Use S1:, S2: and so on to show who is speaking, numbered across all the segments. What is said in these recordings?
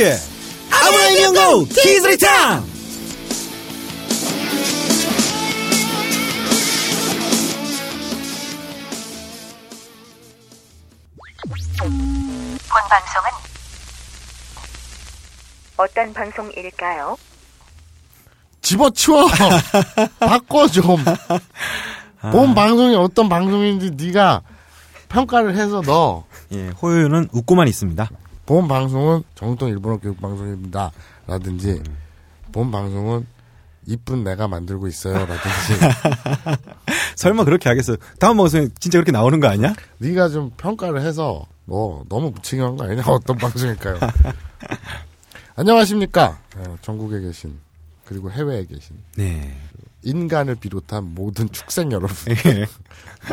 S1: 죽돌이의 아브라함 연구 키즈리탕
S2: 본 방송은 어떤 방송일까요?
S3: 집어치워 바꿔 좀. 본 방송이 어떤 방송인지 네가 평가를 해서 너.
S1: 예, 호요는 웃고만 있습니다.
S3: 본 방송은 정통 일본어 교육 방송입니다. 라든지 본 방송은 이쁜 내가 만들고 있어요. 라든지
S1: 설마 그렇게 하겠어? 다음 방송에 진짜 그렇게 나오는 거 아니야?
S3: 네가 좀 평가를 해서 너 너무 무책임 한 거 아니냐? 어떤 방송일까요? 안녕하십니까? 어, 전국에 계신 그리고 해외에 계신
S1: 네.
S3: 인간을 비롯한 모든 축생 여러분,
S1: 예,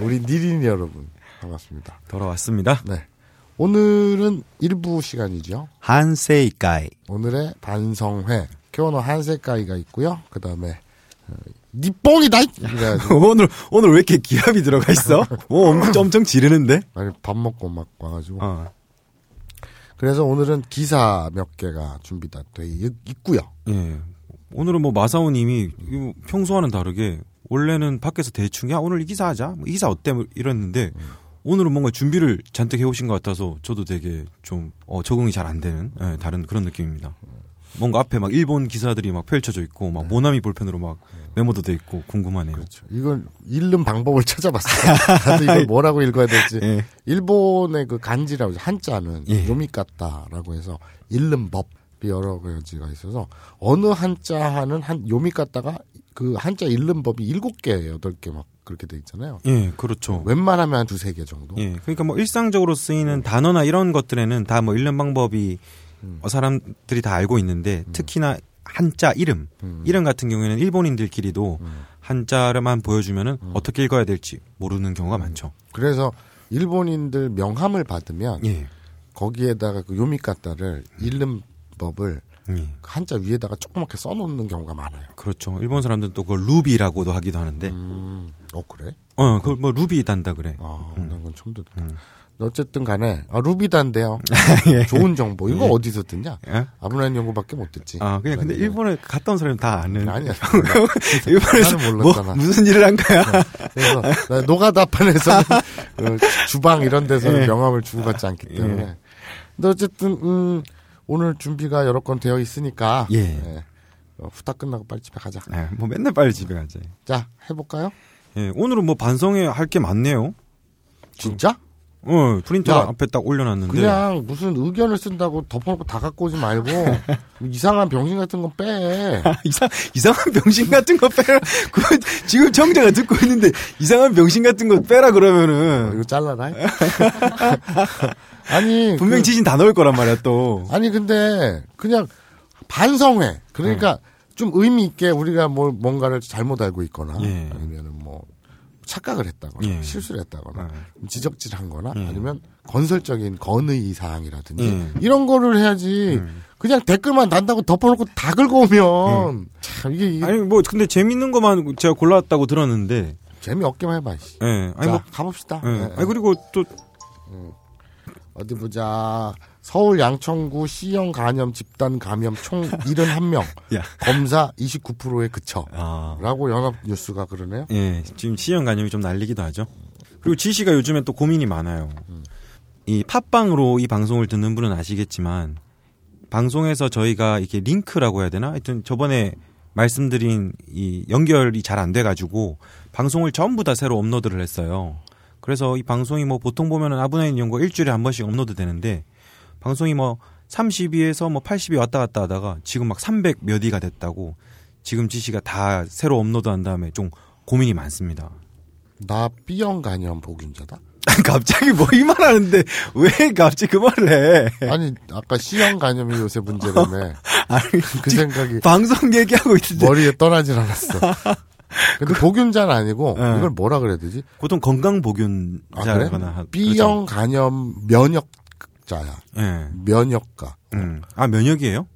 S3: 우리 니린 여러분 반갑습니다.
S1: 돌아왔습니다.
S3: 네. 오늘은 일부 시간이죠.
S1: 한세이까이.
S3: 오늘의 반성회 교노 한세까이가 있고요. 그 다음에 니 뽕이다. 이!
S1: 오늘 오늘 왜 이렇게 기합이 들어가 있어? 오, 엄청, 엄청 지르는데?
S3: 아니 밥 먹고 막 와가지고
S1: 어.
S3: 그래서 오늘은 기사 몇 개가 준비가 돼 있- 있고요.
S1: 예. 오늘은 뭐 마사오님이 평소와는 다르게 원래는 밖에서 대충 야 오늘 이 기사 하자, 뭐 이 기사 어때 뭐 이랬는데 오늘은 뭔가 준비를 잔뜩 해오신 것 같아서 저도 되게 좀 어, 적응이 잘 안 되는 예, 다른 그런 느낌입니다. 뭔가 앞에 막 일본 기사들이 막 펼쳐져 있고 막 모나미 볼펜으로 막 메모도 돼 있고 궁금하네요.
S3: 그렇죠. 이건 읽는 방법을 찾아봤어요. 나도 이걸 뭐라고 읽어야 될지.
S1: 예.
S3: 일본의 그 간지라고. 한자는
S1: 예.
S3: 요미까타라고 해서 읽는 법이 여러 가지가 있어서 어느 한자 하는 한 요미까타가 그 한자 읽는 법이 일곱 개, 여덟 개 막 그렇게 돼 있잖아요.
S1: 예, 그렇죠.
S3: 웬만하면 한 두세 개 정도.
S1: 예, 그러니까 뭐 일상적으로 쓰이는 단어나 이런 것들에는 다 뭐 읽는 방법이
S3: 음.
S1: 어, 사람들이 다 알고 있는데 특히나 한자 이름
S3: 음.
S1: 이름 같은 경우에는 일본인들끼리도 한자를만 보여주면은
S3: 음.
S1: 어떻게 읽어야 될지 모르는 경우가 많죠.
S3: 그래서 일본인들 명함을 받으면
S1: 예,
S3: 거기에다가 그 요미까타를 읽는 법을
S1: 예,
S3: 한자 위에다가 조그맣게 써놓는 경우가 많아요.
S1: 그렇죠. 일본 사람들은 또 그걸 루비라고도 하기도 하는데,
S3: 음, 어 그래?
S1: 어, 그걸 뭐 루비 단다 그래.
S3: 아,
S1: 음.
S3: 난 그건 처음 듣다. 어쨌든 간에 아, 루비단데요. 좋은 정보. 이거 어디서 듣냐?
S1: 예?
S3: 아브라함 연구밖에 못 듣지.
S1: 아, 그냥 근데 일본에 갔다 온 사람이 다 아는.
S3: 아니야.
S1: 일본에서 뭐
S3: 몰랐잖아.
S1: 무슨 일을 한 거야?
S3: 그래서 나 노가다판에서 그 주방 이런 데서는
S1: 예.
S3: 명함을 주고 받지 않기 때문에. 근데 어쨌든 음, 오늘 준비가 여러 건 되어 있으니까
S1: 예.
S3: 어, 후딱 끝나고 빨리 집에 가자.
S1: 예, 뭐 맨날 빨리 집에 가자.
S3: 자 해볼까요?
S1: 예, 오늘은 뭐 반성회 할게 많네요.
S3: 진짜?
S1: 어, 프린터
S3: 야,
S1: 앞에 딱 올려놨는데.
S3: 그냥 무슨 의견을 쓴다고 덮어놓고 다 갖고 오지 말고 이상한 병신 같은 건 빼.
S1: 이상, 이상한 병신 같은 거 빼라. 그거 지금 정자가 듣고 있는데 이상한 병신 같은 거 빼라
S3: 어,
S1: 그러면은
S3: 이거 잘라라. 아니
S1: 분명
S3: 그-
S1: 지진 다 넣을 거란 말이야 또.
S3: 아니 근데 그냥 반성회 그러니까 좀 의미 있게 우리가 뭘 뭔가를 잘못 알고 있거나
S1: 예.
S3: 아니면은 뭐 착각을 했다거나
S1: 예.
S3: 실수를 했다거나
S1: 예.
S3: 지적질한거나
S1: 예.
S3: 아니면 건설적인 건의 사항이라든지
S1: 예.
S3: 이런 거를 해야지 그냥 댓글만 난다고 덮어놓고 다 긁어오면 참 이게, 이게
S1: 아니 뭐 근데 재밌는 것만 제가 골랐다고 들었는데.
S3: 재미없게만 해봐. 씨.
S1: 예. 아니
S3: 자
S1: 뭐.
S3: 가봅시다.
S1: 예.
S3: 예,
S1: 아니 그리고 또
S3: 어디 보자. 서울 양천구 C형 간염 집단 감염 총 71명.
S1: 야.
S3: 검사 29%에 그쳐.
S1: 아.
S3: 라고 연합뉴스가 그러네요.
S1: 예, 지금 시형 간염이 좀 날리기도 하죠. 그리고 지 씨가 요즘에 또 고민이 많아요. 이 팟빵으로 이 방송을 듣는 분은 아시겠지만 방송에서 저희가 이렇게 링크라고 해야 되나? 하여튼 저번에 말씀드린 이 연결이 잘 안 돼가지고 방송을 전부 다 새로 업로드를 했어요. 그래서 이 방송이 뭐 보통 보면은 아부나이 니홍고 일주일에 한 번씩 업로드 되는데 방송이 뭐 32위에서 뭐 80위 왔다 갔다 하다가 지금 막 300 몇 위가 됐다고 지금 지씨가 다 새로 업로드 한 다음에 좀 고민이 많습니다.
S3: 나 B형 간염 복균자다.
S1: 갑자기 뭐 이 말 하는데 왜 갑자기 그 말을 해?
S3: 아니 아까 C형 간염이 요새 문제라며.
S1: 아니,
S3: 그 생각이
S1: 방송 얘기하고 있는데
S3: 머리에 떠나질 않았어. 근데 복균자는 아니고
S1: 예.
S3: 이걸 뭐라 그래야 되지?
S1: 보통 건강 복균자거나
S3: 아 그래?
S1: 하-
S3: B형 간염 면역자야.
S1: 그렇죠. 예.
S3: 면역가.
S1: 음. 아 면역이에요?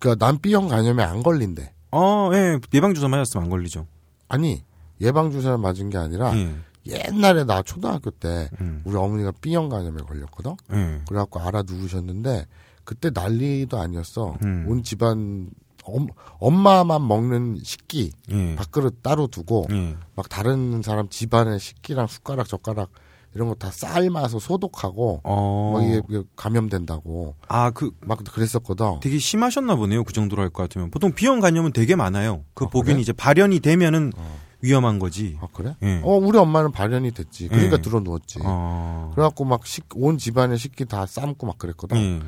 S3: 그러니까 난 B형 간염에 안 걸린대.
S1: 어, 예. 예방 주사 맞았으면 안 걸리죠.
S3: 아니 예방 주사를 맞은 게 아니라
S1: 예.
S3: 옛날에 나 초등학교 때
S1: 음.
S3: 우리 어머니가 B형 간염에 걸렸거든.
S1: 예.
S3: 그래갖고 알아 누르셨는데 그때 난리도 아니었어.
S1: 음.
S3: 온 집안 엄, 엄마만 먹는 식기
S1: 예.
S3: 밥그릇 따로 두고
S1: 예.
S3: 막 다른 사람 집안의 식기랑 숟가락 젓가락 이런 거 다 삶아서 소독하고
S1: 어.
S3: 뭐 이게 감염된다고
S1: 아, 그
S3: 막 그랬었거든.
S1: 되게 심하셨나 보네요. 그 정도로 할 것 같으면. 보통 비형 간염은 되게 많아요. 그
S3: 아,
S1: 복균이
S3: 그래?
S1: 이제 발현이 되면은
S3: 어.
S1: 위험한 거지.
S3: 아 그래?
S1: 예.
S3: 어 우리 엄마는 발현이 됐지. 그러니까
S1: 예.
S3: 들어 누웠지.
S1: 어.
S3: 그래갖고 막온 집안의 식기 다 삶고 막 그랬거든.
S1: 예.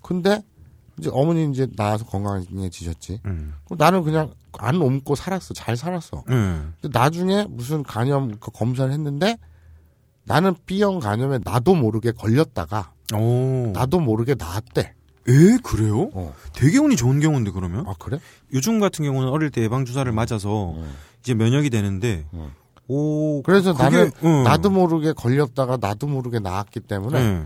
S3: 근데 이제 어머니 이제 나와서 건강해지셨지.
S1: 음.
S3: 나는 그냥 안 옮고 살았어. 잘 살았어.
S1: 예.
S3: 근데 나중에 무슨 간염 그 검사를 했는데 나는 B형 간염에 나도 모르게 걸렸다가
S1: 오.
S3: 나도 모르게 나았대.
S1: 에 그래요?
S3: 어.
S1: 되게 운이 좋은 경우인데 그러면?
S3: 아 그래?
S1: 요즘 같은 경우는 어릴 때 예방 주사를 맞아서
S3: 어.
S1: 이제 면역이 되는데
S3: 어.
S1: 오
S3: 그래서
S1: 그게-
S3: 나는
S1: 응.
S3: 나도 모르게 걸렸다가 나도 모르게 나았기 때문에
S1: 예.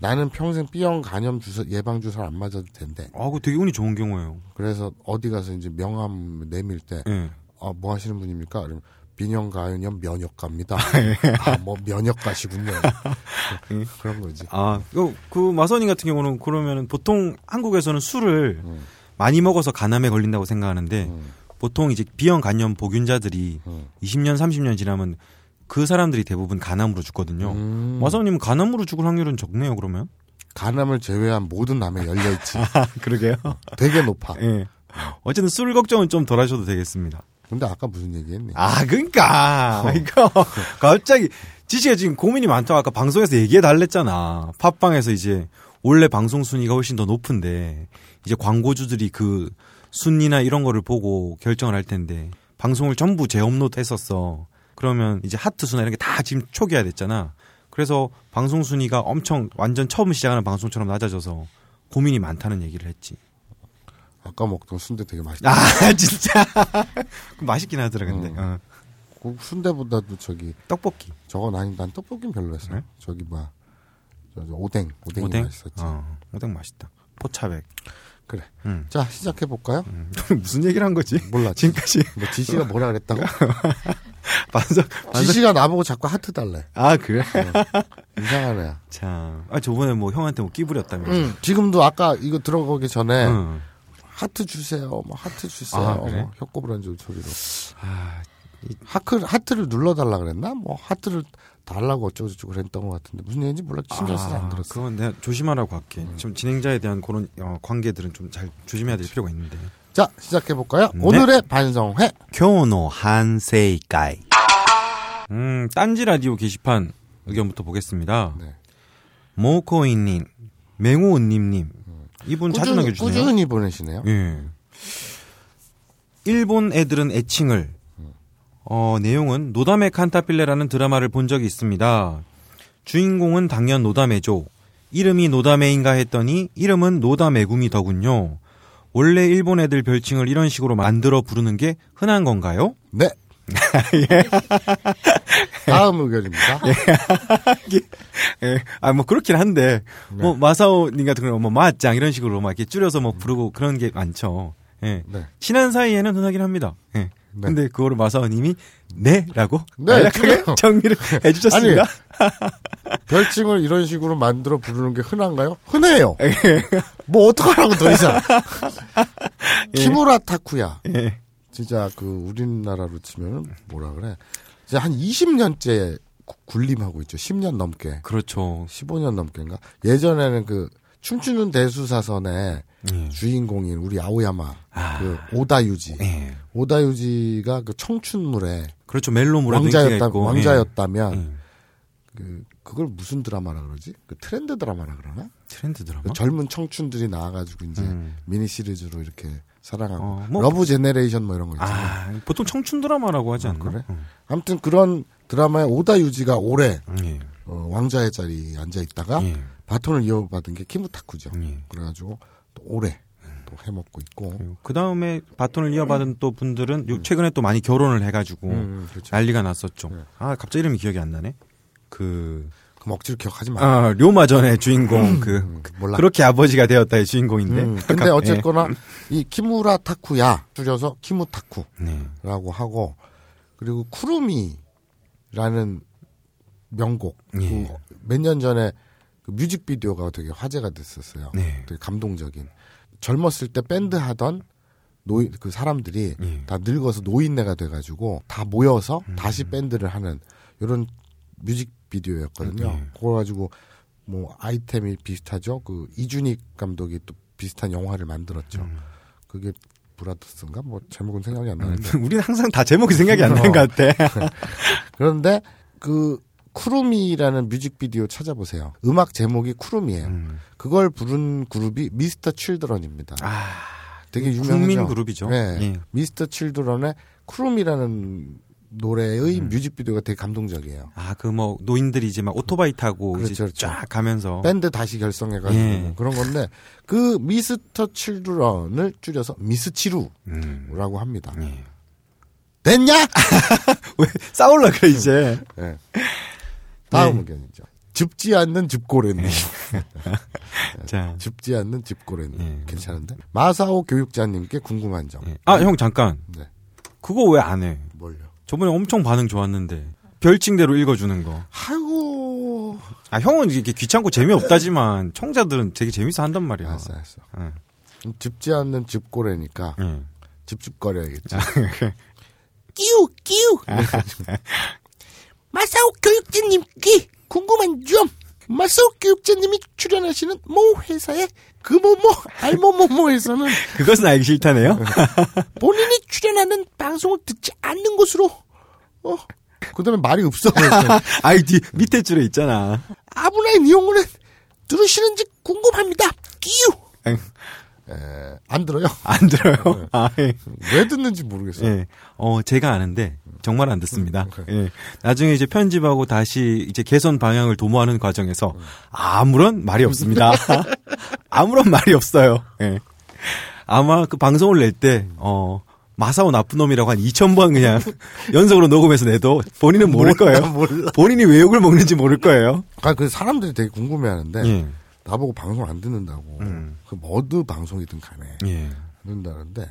S3: 나는 평생 B형 간염 주사 예방 주사를 안 맞아도 된대.
S1: 아, 그 되게 운이 좋은 경우예요.
S3: 그래서 어디 가서 이제 명함 내밀 때
S1: 예.
S3: 아, 뭐 하시는 분입니까? 그러면 비형 간염 면역가입니다.
S1: 예.
S3: 아, 뭐 면역가시군요. 그런 거지.
S1: 아, 그, 그 마선님 같은 경우는 그러면은 보통 한국에서는 술을
S3: 음.
S1: 많이 먹어서 간암에 걸린다고 생각하는데
S3: 음.
S1: 보통 이제 비형 간염 복균자들이
S3: 음.
S1: 20년, 30년 지나면 그 사람들이 대부분 간암으로 죽거든요.
S3: 음.
S1: 마선님은 간암으로 죽을 확률은 적네요, 그러면?
S3: 간암을 제외한 모든 암에 열려 있지.
S1: 그러게요.
S3: 되게 높아.
S1: 예. 어쨌든 술 걱정은 좀 덜 하셔도 되겠습니다.
S3: 근데 아까 무슨 얘기 했니?
S1: 아, 그러니까 이거 갑자기 지씨가 지금 고민이 많다고 아까 방송에서 얘기해 달랬잖아. 팟빵에서 이제 원래 방송 순위가 훨씬 더 높은데 이제 광고주들이 그 순위나 이런 거를 보고 결정을 할 텐데 방송을 전부 재업로드 했었어. 그러면 이제 하트 수나 이런 게 다 지금 초기화 됐잖아. 그래서 방송 순위가 엄청 완전 처음 시작하는 방송처럼 낮아져서 고민이 많다는 얘기를 했지.
S3: 아까 먹던 순대 되게 맛있다.
S1: 아 진짜 맛있긴 하더라 근데
S3: 음.
S1: 어.
S3: 그 순대보다도 저기
S1: 떡볶이
S3: 저건 아니 난 떡볶이는 별로였어.
S1: 네?
S3: 저기 뭐야. 저, 저 오뎅 오뎅이
S1: 오뎅
S3: 맛있었지.
S1: 어, 오뎅 맛있다 포차백
S3: 그래.
S1: 음.
S3: 자 시작해 볼까요?
S1: 음. 무슨 얘기를 한 거지
S3: 몰라.
S1: 지금까지
S3: 뭐 지씨가 뭐라 그랬다고?
S1: 반성 반성
S3: 지씨가 나보고 자꾸 하트 달래.
S1: 아 그래
S3: 이상한 애야.
S1: 참 아 저번에 뭐 형한테 뭐 끼부렸다면서
S3: 응. 지금도 아까 이거 들어가기 전에
S1: 응.
S3: 하트 주세요. 뭐 하트 주세요.
S1: 아, 그래?
S3: 뭐 혀꼬부라는 소리로.
S1: 아,
S3: 하트 하트를 눌러달라 그랬나? 뭐 하트를 달라고 어쩌고저쩌고 그랬던 것 같은데 무슨 얘기인지 몰라 신경 쓰지 안 들었어.
S1: 그건 내가 조심하라고 할게 좀 진행자에 대한 그런 어, 관계들은 좀 잘 조심해야 될 필요가 있는데
S3: 자 시작해 볼까요?
S1: 네.
S3: 오늘의 반성회.
S1: 교노 한세이까이 음 딴지 라디오 게시판 의견부터 보겠습니다
S3: 네.
S1: 모코이님 맹호은님님 이분 자주
S3: 꾸준히,
S1: 남겨주시네요
S3: 꾸준히 보내시네요.
S1: 예. 일본 애들은 애칭을 어, 내용은 노다메 칸타필레라는 드라마를 본 적이 있습니다. 주인공은 당연 노다메죠. 이름이 노다메인가 했더니 이름은 노다메구미더군요. 원래 일본 애들 별칭을 이런 식으로 만들어 부르는 게 흔한 건가요?
S3: 네. 다음 의견입니다.
S1: 예, 아, 뭐, 그렇긴 한데, 뭐, 마사오 님 같은 경우는 뭐, 마짱 이런 식으로 막 이렇게 줄여서 뭐 부르고 그런 게 많죠. 예.
S3: 네.
S1: 친한 사이에는 흔하긴 합니다. 예.
S3: 네.
S1: 근데 그거를 마사오님이 네라고
S3: 네,
S1: 간략하게
S3: 그래요.
S1: 정리를 해주셨습니다.
S3: 별칭을 이런 식으로 만들어 부르는 게 흔한가요? 흔해요.
S1: 예.
S3: 뭐 어떡하라고 더 이상. 키무라 타쿠야.
S1: 예.
S3: 진짜 그 우리나라로 치면 뭐라 그래. 이제 한 20년째 굴림하고 있죠. 10년 넘게.
S1: 그렇죠.
S3: 15년 넘게인가? 예전에는 그 춤추는 대수사선의
S1: 예.
S3: 주인공인 우리 아오야마
S1: 아.
S3: 그 오다유지.
S1: 예.
S3: 오다유지가 그 청춘물의
S1: 그렇죠. 멜로물에
S3: 왕자였다. 왕자였다면
S1: 예.
S3: 그 그걸 무슨 드라마라 그러지? 그 트렌드 드라마라 그러나?
S1: 트렌드 드라마.
S3: 그 젊은 청춘들이 나와가지고 이제
S1: 음.
S3: 미니 시리즈로 이렇게 사랑하고
S1: 어, 뭐-
S3: Love Generation 뭐 이런 거 있잖아요.
S1: 아, 보통 청춘 드라마라고 하지
S3: 아,
S1: 않나?
S3: 그래?
S1: 음.
S3: 아무튼 그런 드라마의 오다유지가 오래
S1: 예.
S3: 어, 왕자의 자리에 앉아 있다가
S1: 예.
S3: 바톤을 이어받은 게 키무타쿠죠.
S1: 예.
S3: 그래가지고 또 오래 또 해먹고 있고.
S1: 그 다음에 바톤을 이어받은 또 분들은 요- 최근에 또 많이 결혼을 해가지고
S3: 음, 그렇죠.
S1: 난리가 났었죠.
S3: 네.
S1: 아 갑자기 이름이 기억이 안 나네. 그
S3: 그럼 억지로 기억하지 마.
S1: 아, 료마전의 주인공 그
S3: 음, 몰라.
S1: 그렇게 아버지가 되었다의 주인공인데.
S3: 음, 근데
S1: 예.
S3: 어쨌거나 이 키무라 타쿠야 줄여서 키무 타쿠라고
S1: 네.
S3: 하고 그리고 쿠루미라는 명곡
S1: 예.
S3: 몇년 전에 그그 뮤직비디오가 되게 화제가 됐었어요.
S1: 네.
S3: 되게 감동적인. 젊었을 때 밴드 하던 노인 그 사람들이
S1: 예.
S3: 다 늙어서 노인네가 돼가지고 다 모여서
S1: 음.
S3: 다시 밴드를 하는 이런 뮤직 비디오였거든요.
S1: 네.
S3: 그거 가지고 뭐 아이템이 비슷하죠. 그 이준익 감독이 또 비슷한 영화를 만들었죠.
S1: 음.
S3: 그게 브라더스인가 뭐 제목은 생각이 안 나는데
S1: 우리는 항상 다 제목이 생각이 안 나는 것 같아.
S3: 그런데 그 쿠루미라는 뮤직비디오 찾아보세요. 음악 제목이 쿠루미예요.
S1: 음.
S3: 그걸 부른 그룹이 미스터 칠드런입니다.
S1: 아,
S3: 되게 유명하죠.
S1: 국민 그룹이죠.
S3: 네.
S1: 예.
S3: 미스터 칠드런의 쿠룸이라는 노래의
S1: 음.
S3: 뮤직비디오가 되게 감동적이에요.
S1: 아, 그 뭐 노인들이 이제 막 오토바이 타고
S3: 그렇죠,
S1: 이제
S3: 그렇죠.
S1: 쫙 가면서
S3: 밴드 다시 결성해 가지고
S1: 예.
S3: 뭐 그런 건데 그 미스터 칠드런을 줄여서 미스치루라고
S1: 음.
S3: 합니다.
S1: 예.
S3: 됐냐?
S1: 왜 싸울라 그래 이제.
S3: 네. 다음
S1: 네.
S3: 의견이죠. 줍지 않는 집고래님.
S1: 자.
S3: 줍지 않는 집고래님.
S1: 예.
S3: 괜찮은데? 마사오 교육자님께 궁금한 점.
S1: 예. 아, 형 잠깐.
S3: 네.
S1: 그거 왜 안 해?
S3: 뭘요?
S1: 저번에 엄청 반응 좋았는데. 별칭대로 읽어주는 거.
S3: 아이고.
S1: 아, 형은 이게 귀찮고 재미없다지만 청자들은 되게 재밌어 한단 말이야.
S3: 알았어, 알았어.
S1: 예.
S3: 줍지 않는 집고래니까
S1: 예.
S3: 줍줍거려야겠지.
S4: 끼우 끼우 마사오 교육자님께 궁금한 점 마사오 교육자님이 출연하시는 모 회사의 그모모 알모모모에서는
S1: 그것은 알기 싫다네요.
S4: 본인이 출연하는 방송을 듣지 않는 것으로 어,
S3: 그 다음에 말이 없어.
S1: 아이 뒤 밑에 줄에 있잖아.
S4: 아브나의 내용은 들으시는지 궁금합니다 끼우
S3: 에, 안 들어요.
S1: 안 들어요. 아, 예.
S3: 왜 듣는지 모르겠어요.
S1: 예. 어, 제가 아는데 정말 안 듣습니다. 예. 나중에 이제 편집하고 다시 이제 개선 방향을 도모하는 과정에서 아무런 말이 없습니다. 아무런 말이 없어요. 예. 아마 그 방송을 낼 때, 어, 마사오 나쁜 놈이라고 한 2,000번 그냥 연속으로 녹음해서 내도 본인은 모를 거예요.
S3: 몰라.
S1: 본인이 왜 욕을 먹는지 모를 거예요.
S3: 아, 그 사람들이 되게 궁금해 하는데
S1: 예.
S3: 나보고 방송 안 듣는다고.
S1: 음.
S3: 그 어느 방송이든 간에
S1: 예.
S3: 안 듣는다는데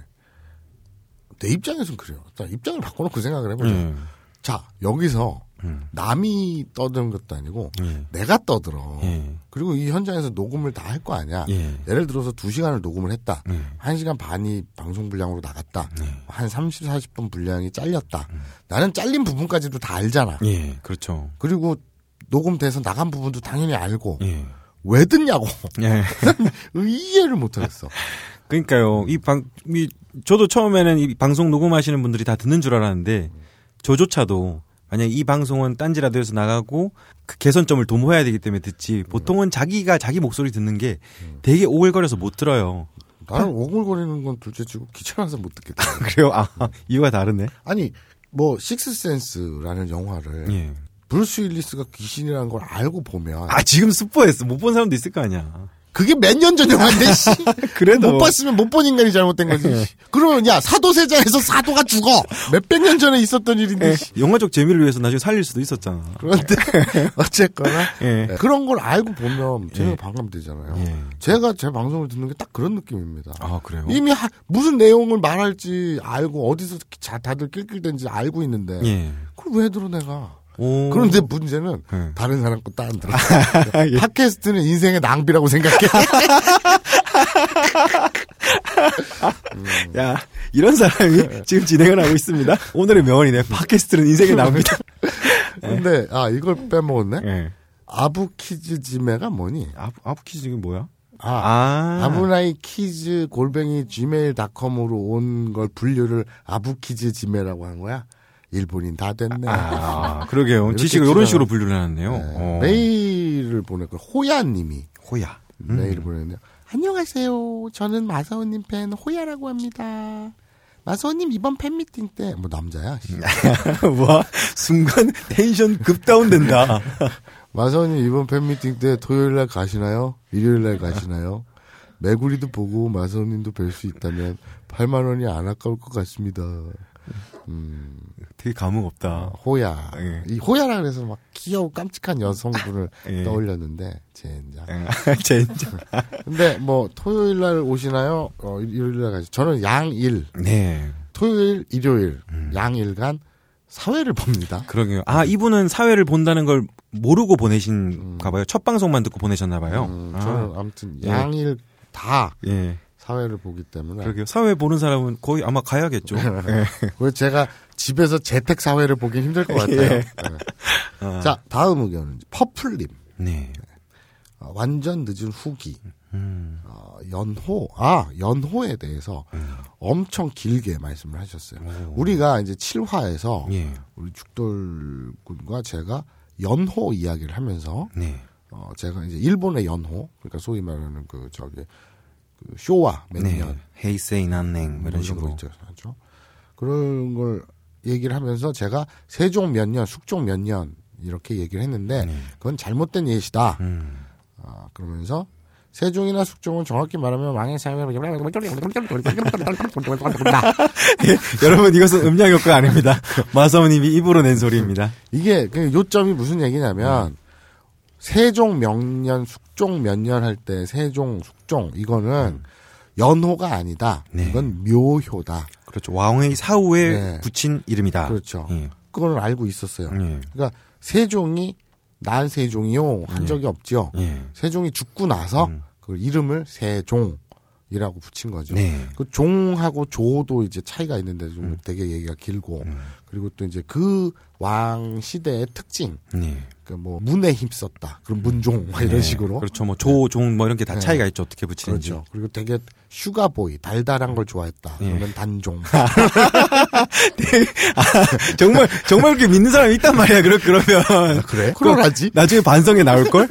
S3: 내 입장에서는 그래요. 자, 입장을 바꿔놓고 생각을 해보자.
S1: 예.
S3: 자, 여기서
S1: 음.
S3: 남이 떠드는 것도 아니고
S1: 예.
S3: 내가 떠들어.
S1: 예.
S3: 그리고 이 현장에서 녹음을 다 할 거 아니야.
S1: 예.
S3: 예를 들어서 두 시간을 녹음을 했다.
S1: 예.
S3: 한 시간 반이 방송 분량으로 나갔다.
S1: 네.
S3: 한 30, 40분 분량이 잘렸다. 나는 잘린 부분까지도 다 알잖아.
S1: 예. 그렇죠.
S3: 그리고 녹음돼서 나간 부분도 당연히 알고
S1: 예.
S3: 왜 듣냐고
S1: 예.
S3: 이해를 못하겠어.
S1: 그러니까요. 이 방, 이, 저도 처음에는 이 방송 녹음하시는 분들이 다 듣는 줄 알았는데, 저조차도, 만약 이 방송은 딴지 라디오에서 나가고, 그 개선점을 도모해야 되기 때문에 듣지, 보통은 자기가 자기 목소리 듣는 게 되게 오글거려서 못 들어요.
S3: 나는 오글거리는 건 둘째치고 귀찮아서 못 듣겠다.
S1: 그래요? 아, 이유가 다르네.
S3: 아니 뭐 식스센스라는 영화를
S1: 예.
S3: 브루스 윌리스가 귀신이라는 걸 알고 보면
S1: 아, 지금 스포했어. 못 본 사람도 있을 거 아니야.
S3: 그게 몇 년 전 영화인데 씨.
S1: 그래도.
S3: 못 봤으면 못 본 인간이 잘못된 거지. 그러면 야 사도세자에서 사도가 죽어 몇백 년 전에 있었던 일인데
S1: 예,
S3: 씨.
S1: 영화적 재미를 위해서 나중에 살릴 수도 있었잖아.
S3: 그런데 어쨌거나
S1: 예.
S3: 네, 그런 걸 알고 보면 제가
S1: 예.
S3: 반감되잖아요.
S1: 예.
S3: 제가 제 방송을 듣는 게 딱 그런 느낌입니다.
S1: 아, 그래요?
S3: 이미 하- 무슨 내용을 말할지 알고 어디서 자, 다들 낄낄댄지 알고 있는데
S1: 예.
S3: 그걸 왜 들어 내가?
S1: 오.
S3: 그런데 문제는
S1: 예.
S3: 다른 사람 거 안 들어.
S1: 예.
S3: 팟캐스트는 인생의 낭비라고 생각해.
S1: 야, 이런 사람이 지금 진행을 하고 있습니다. 오늘의 명언이네. 팟캐스트는 인생의 낭비다.
S3: 근데 아 이걸 빼먹었네.
S1: 예.
S3: 아부키즈지메가 뭐니?
S1: 아부, 아부키즈 이게 뭐야?
S3: 아,
S1: 아.
S3: 아부나이 키즈 골뱅이 gmail.com으로 온 걸 분류를 아부키즈 지메라고 한 거야? 일본인 다 됐네.
S1: 아, 그러게요. 지식을 이런 식으로 분류를 해놨네요.
S3: 네.
S1: 어.
S3: 메일을 보냈고 호야님이
S1: 호야.
S3: 메일을 보냈네요. 안녕하세요. 저는 마사오님 팬 호야라고 합니다. 마사오님 이번 팬미팅 때 뭐 남자야? 씨.
S1: 와, 순간 텐션 급 다운된다.
S3: 마사오님 이번 팬미팅 때 토요일 날 가시나요? 일요일 날 가시나요? 메구리도 보고 마사오님도 뵐 수 있다면 8만 원이 안 아까울 것 같습니다. 음,
S1: 되게 감흥 없다.
S3: 호야.
S1: 예.
S3: 이 호야라 그래서 막 귀여운 깜찍한 여성분을
S1: 예.
S3: 떠올렸는데 젠장.
S1: 젠장.
S3: 근데 뭐 토요일 날 오시나요? 어, 일요일 날 가시. 저는 양일
S1: 네.
S3: 토요일, 일요일
S1: 음.
S3: 양일간 사회를 봅니다.
S1: 그러게요. 아, 이분은 사회를 본다는 걸 모르고 보내신가 봐요. 첫 방송만 듣고 보내셨나 봐요.
S3: 음,
S1: 아,
S3: 저는 아 무튼
S1: 예.
S3: 양일 다
S1: 예.
S3: 사회를 보기 때문에
S1: 그러게요. 사회 보는 사람은 거의 아마 가야겠죠. 예.
S3: 그래서 제가 집에서 재택 사회를 보기 힘들 것 같아요.
S1: 예.
S3: 네.
S1: 아,
S3: 자 다음 의견은 퍼플님
S1: 네.
S3: 어, 완전 늦은 후기
S1: 음.
S3: 어, 연호 아 연호에 대해서 엄청 길게 말씀을 하셨어요.
S1: 오.
S3: 우리가 이제 7화에서
S1: 예.
S3: 우리 죽돌 군과 제가 연호 이야기를 하면서
S1: 네.
S3: 어 제가 이제 일본의 연호 그러니까 소위 말하는 그 저기 그 쇼와 몇
S1: 네.
S3: 년
S1: 헤이세이 난냉 뭐뭐 이런 식으로.
S3: 있죠, 하죠. 그런 걸 얘기를 하면서 제가 세종 몇 년, 숙종 몇 년 이렇게 얘기를 했는데
S1: 네.
S3: 그건 잘못된 예시다.
S1: 음.
S3: 아, 그러면서 세종이나 숙종은 정확히 말하면 왕의 사회로
S1: 여러분 이것은 음량 효과 아닙니다. 마사오님이 입으로 낸 소리입니다.
S3: 이게 그 요점이 무슨 얘기냐면 세종 명년, 숙종 몇 년 할 때 세종, 숙 종 이거는 연호가 아니다.
S1: 네.
S3: 이건 묘효다.
S1: 그렇죠. 왕의 사후에
S3: 네.
S1: 붙인 이름이다.
S3: 그렇죠.
S1: 예.
S3: 그걸 알고 있었어요.
S1: 예.
S3: 그러니까 세종이 난 세종이요 한
S1: 예.
S3: 적이 없죠.
S1: 예.
S3: 세종이 죽고 나서
S1: 음.
S3: 그 이름을 세종이라고 붙인 거죠.
S1: 네.
S3: 그 종하고 조도 이제 차이가 있는데 좀
S1: 음.
S3: 되게 얘기가 길고
S1: 음.
S3: 그리고 또 이제 그 왕 시대의 특징,
S1: 네.
S3: 그뭐 문에 힘썼다, 그럼 문종 막 이런
S1: 네.
S3: 식으로
S1: 그렇죠. 뭐 조, 종, 뭐 이런 게다
S3: 네.
S1: 차이가 있죠. 어떻게 붙이는지.
S3: 그렇죠. 그리고 되게 sugar boy 달달한 걸 좋아했다.
S1: 예.
S3: 그러면 단종.
S1: 정말, 정말 그렇게 믿는 사람이 있단 말이야. 그러, 그러면.
S3: 그래? 그러라지.
S1: 나중에 반성회에 나올걸?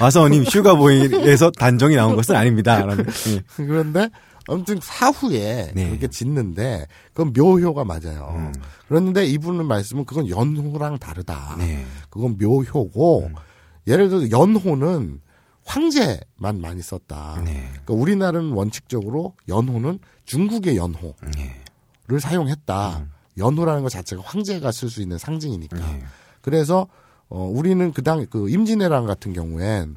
S1: 마사오님 sugar boy에서 단종이 나온 것은 아닙니다. 예.
S3: 그런데 아무튼 사후에
S1: 네.
S3: 그렇게 짓는데 그건 묘호가 맞아요.
S1: 음.
S3: 그런데 이분은 말씀은 그건 연호랑 다르다.
S1: 네.
S3: 그건 묘호고
S1: 음.
S3: 예를 들어 서 연호는 황제만 많이 썼다.
S1: 네.
S3: 그러니까 우리나라는 원칙적으로 연호는 중국의 연호를
S1: 네.
S3: 사용했다.
S1: 음.
S3: 연호라는 것 자체가 황제가 쓸 수 있는 상징이니까.
S1: 네.
S3: 그래서 어 우리는 그당 그 임진왜란 같은 경우엔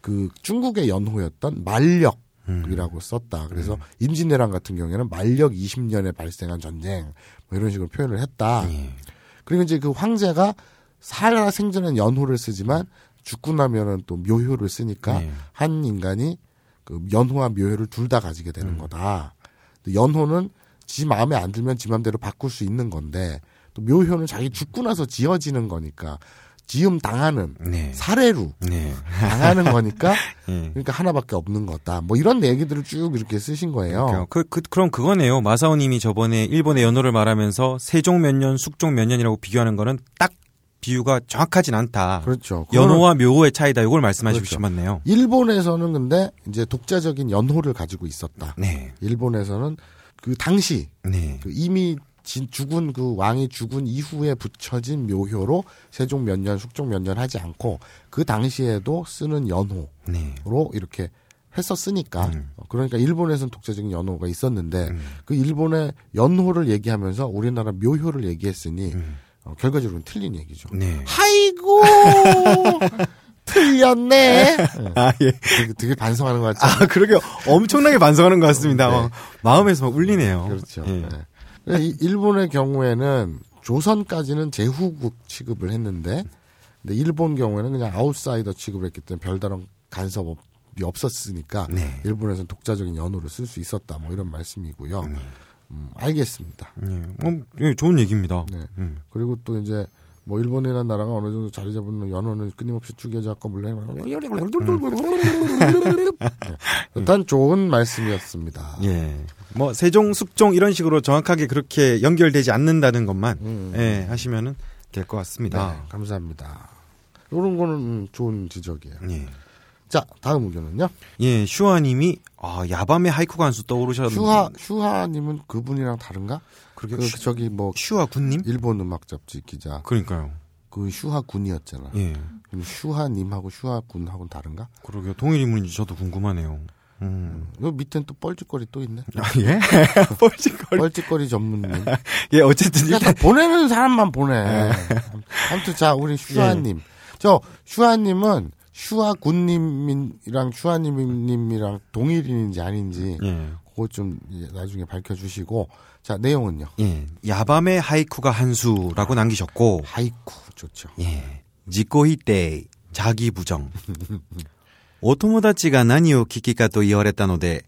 S3: 그 중국의 연호였던 만력
S1: 음.
S3: 이라고 썼다. 그래서 임진왜란 같은 경우에는 만력 20년에 발생한 전쟁 뭐 이런 식으로 표현을 했다.
S1: 예.
S3: 그리고 이제 그 황제가 살아 생전엔 연호를 쓰지만 죽고 나면은 또 묘효를 쓰니까
S1: 네.
S3: 한 인간이 그 연호와 묘효를 둘 다 가지게 되는
S1: 음.
S3: 거다. 연호는 지 마음에 안 들면 지 마음대로 바꿀 수 있는 건데 또 묘효는 자기 죽고 나서 지어지는 거니까 지음 당하는
S1: 네.
S3: 사례로
S1: 네.
S3: 당하는 거니까
S1: 예.
S3: 그러니까 하나밖에 없는 거다. 뭐 이런 얘기들을 쭉 이렇게 쓰신 거예요.
S1: 그러니까요. 그, 그, 그 럼 그거네요. 마사오님이 저번에 일본의 연호를 말하면서 세종 몇 년, 숙종 몇 년이라고 비교하는 거는 딱 비유가 정확하진 않다.
S3: 그렇죠.
S1: 연호와 묘호의 차이다. 이걸 말씀하시고
S3: 그렇죠.
S1: 싶었네요.
S3: 일본에서는 근데 이제 독자적인 연호를 가지고 있었다.
S1: 네.
S3: 일본에서는 그 당시
S1: 네.
S3: 그 이미 진- 죽은 그 왕이 죽은 이후에 붙여진 묘효로 세종 몇 년, 숙종 몇 년 하지 않고 그 당시에도 쓰는 연호로
S1: 네.
S3: 이렇게 했었으니까
S1: 음.
S3: 어, 그러니까 일본에서는 독자적인 연호가 있었는데
S1: 음.
S3: 그 일본의 연호를 얘기하면서 우리나라 묘효를 얘기했으니
S1: 음.
S3: 어, 결과적으로는 틀린 얘기죠.
S1: 네.
S3: 아이고 틀렸네.
S1: 아, 예.
S3: 되게, 되게 반성하는 것 같죠.
S1: 아, 그러게 엄청나게 반성하는 것 같습니다.
S3: 네.
S1: 어, 마음에서 막 울리네요.
S3: 그렇죠.
S1: 예.
S3: 네. 이- 일본의 경우에는 조선까지는 제후국 취급을 했는데, 근데 일본 경우에는 그냥 아웃사이더 취급을 했기 때문에 별다른 간섭 이 없었으니까
S1: 네.
S3: 일본에서는 독자적인 연호를 쓸 수 있었다. 뭐 이런 말씀이고요. 음, 알겠습니다.
S1: 예. 어, 예, 좋은 얘기입니다.
S3: 네.
S1: 음.
S3: 그리고 또 이제 뭐 일본이라는 나라가 어느 정도 자리 잡은 연호는 끊임없이 죽여잡고 물론 일단 좋은 말씀이었습니다.
S1: 예. 뭐 세종, 숙종 이런 식으로 정확하게 그렇게 연결되지 않는다는 것만
S3: 음.
S1: 예, 하시면은 될 것 같습니다.
S3: 네, 감사합니다. 이런 거는 음, 좋은 지적이에요.
S1: 예.
S3: 자, 다음 의견은요.
S1: 예, 슈아님이 아 야밤에 하이쿠 간수 떠오르셨는데
S3: 슈하 슈하님은 그분이랑 다른가?
S1: 그러게
S3: 그
S1: 슈,
S3: 저기 뭐
S1: 슈아 군님?
S3: 일본 음악 잡지 기자
S1: 그러니까요.
S3: 그 슈하 군이었잖아.
S1: 예.
S3: 그럼 슈하님하고 슈하 군하고는 다른가?
S1: 그러게요. 동일 인물인지 저도 궁금하네요. 음.
S3: 그 밑엔 또 뻘짓거리 또 있네.
S1: 아, 예? 뻘짓거리.
S3: 뻘짓거리 전문님.
S1: 예, 어쨌든
S3: 야,
S1: 일단
S3: 다 보내는 사람만 보내.
S1: 네.
S3: 아무튼 자 우리 슈하님. 저 슈하님은 슈하 군님이랑 슈하님님이랑 동일인인지 아닌지
S1: 예.
S3: 그거 좀 나중에 밝혀주시고 자 내용은요.
S1: 예. 야밤의 하이쿠가 한 수라고 남기셨고,
S3: 하이쿠 좋죠.
S1: 예. 지코히 때 자기 부정. お友達が何を聞きかと言われたので、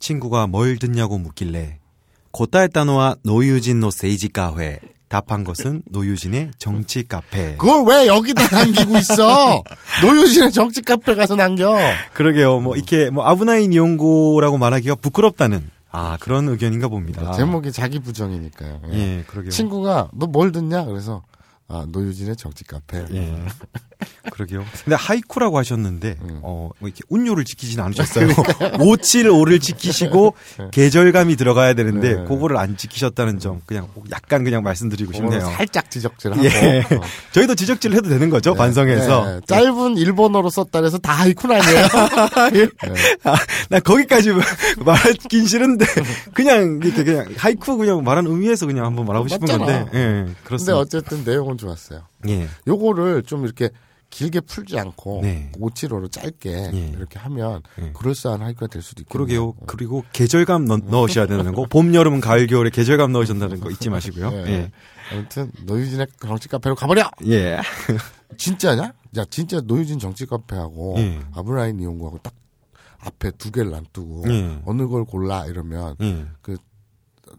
S1: 친구가 뭘 듣냐고 묻길래答えたのは 노유진の政治カフェ. 답한 것은 노유진의 정치 카페.
S3: 그걸 왜 여기다 남기고 있어? 노유진의 정치 카페 가서 남겨.
S1: 그러게요. 뭐 이렇게 뭐 아브나인 이용고라고 말하기가 부끄럽다는 아 그런 의견인가 봅니다.
S3: 제목이 자기 부정이니까요. 예.
S1: 예, 그러게요.
S3: 친구가 너 뭘 듣냐? 그래서 아 노유진의 정치 카페.
S1: 예. 그러게요. 근데 하이쿠라고 하셨는데,
S3: 음.
S1: 어, 뭐 이렇게 운율을 지키진 않으셨어요. 575를 지키시고, 계절감이 들어가야 되는데,
S3: 네.
S1: 그거를 안 지키셨다는 점, 그냥 약간 그냥 말씀드리고 싶네요.
S3: 살짝 지적질하고
S1: 예.
S3: 어.
S1: 저희도 지적질 해도 되는 거죠, 반성해서.
S3: 네, 짧은 일본어로 썼다 그래서 다 하이쿠는 아니에요.
S1: 아, 나 거기까지 말하긴 싫은데, 그냥, 이렇게 그냥, 하이쿠 그냥 말하는 의미에서 그냥 한번 말하고 싶은
S3: 맞잖아.
S1: 건데, 예,
S3: 근데
S1: 그렇습니다.
S3: 어쨌든 내용은 좋았어요.
S1: 예.
S3: 요거를 좀 이렇게 길게 풀지 않고
S1: 네.
S3: 575로 짧게
S1: 예.
S3: 이렇게 하면
S1: 예.
S3: 그럴싸한 하이쿠가 될 수도 있겠네요.
S1: 그러게요. 그리고 계절감 넣, 넣으셔야 되는 거. 봄, 여름, 가을, 겨울에 계절감 넣으신다는 거 잊지 마시고요.
S3: 예.
S1: 예.
S3: 아무튼 노유진의 정치 카페로 가버려.
S1: 예.
S3: 진짜냐? 야 진짜 노유진 정치 카페하고
S1: 예.
S3: 아브라인 이용구하고 딱 앞에 두 개를 놔두고
S1: 예.
S3: 어느 걸 골라 이러면
S1: 예.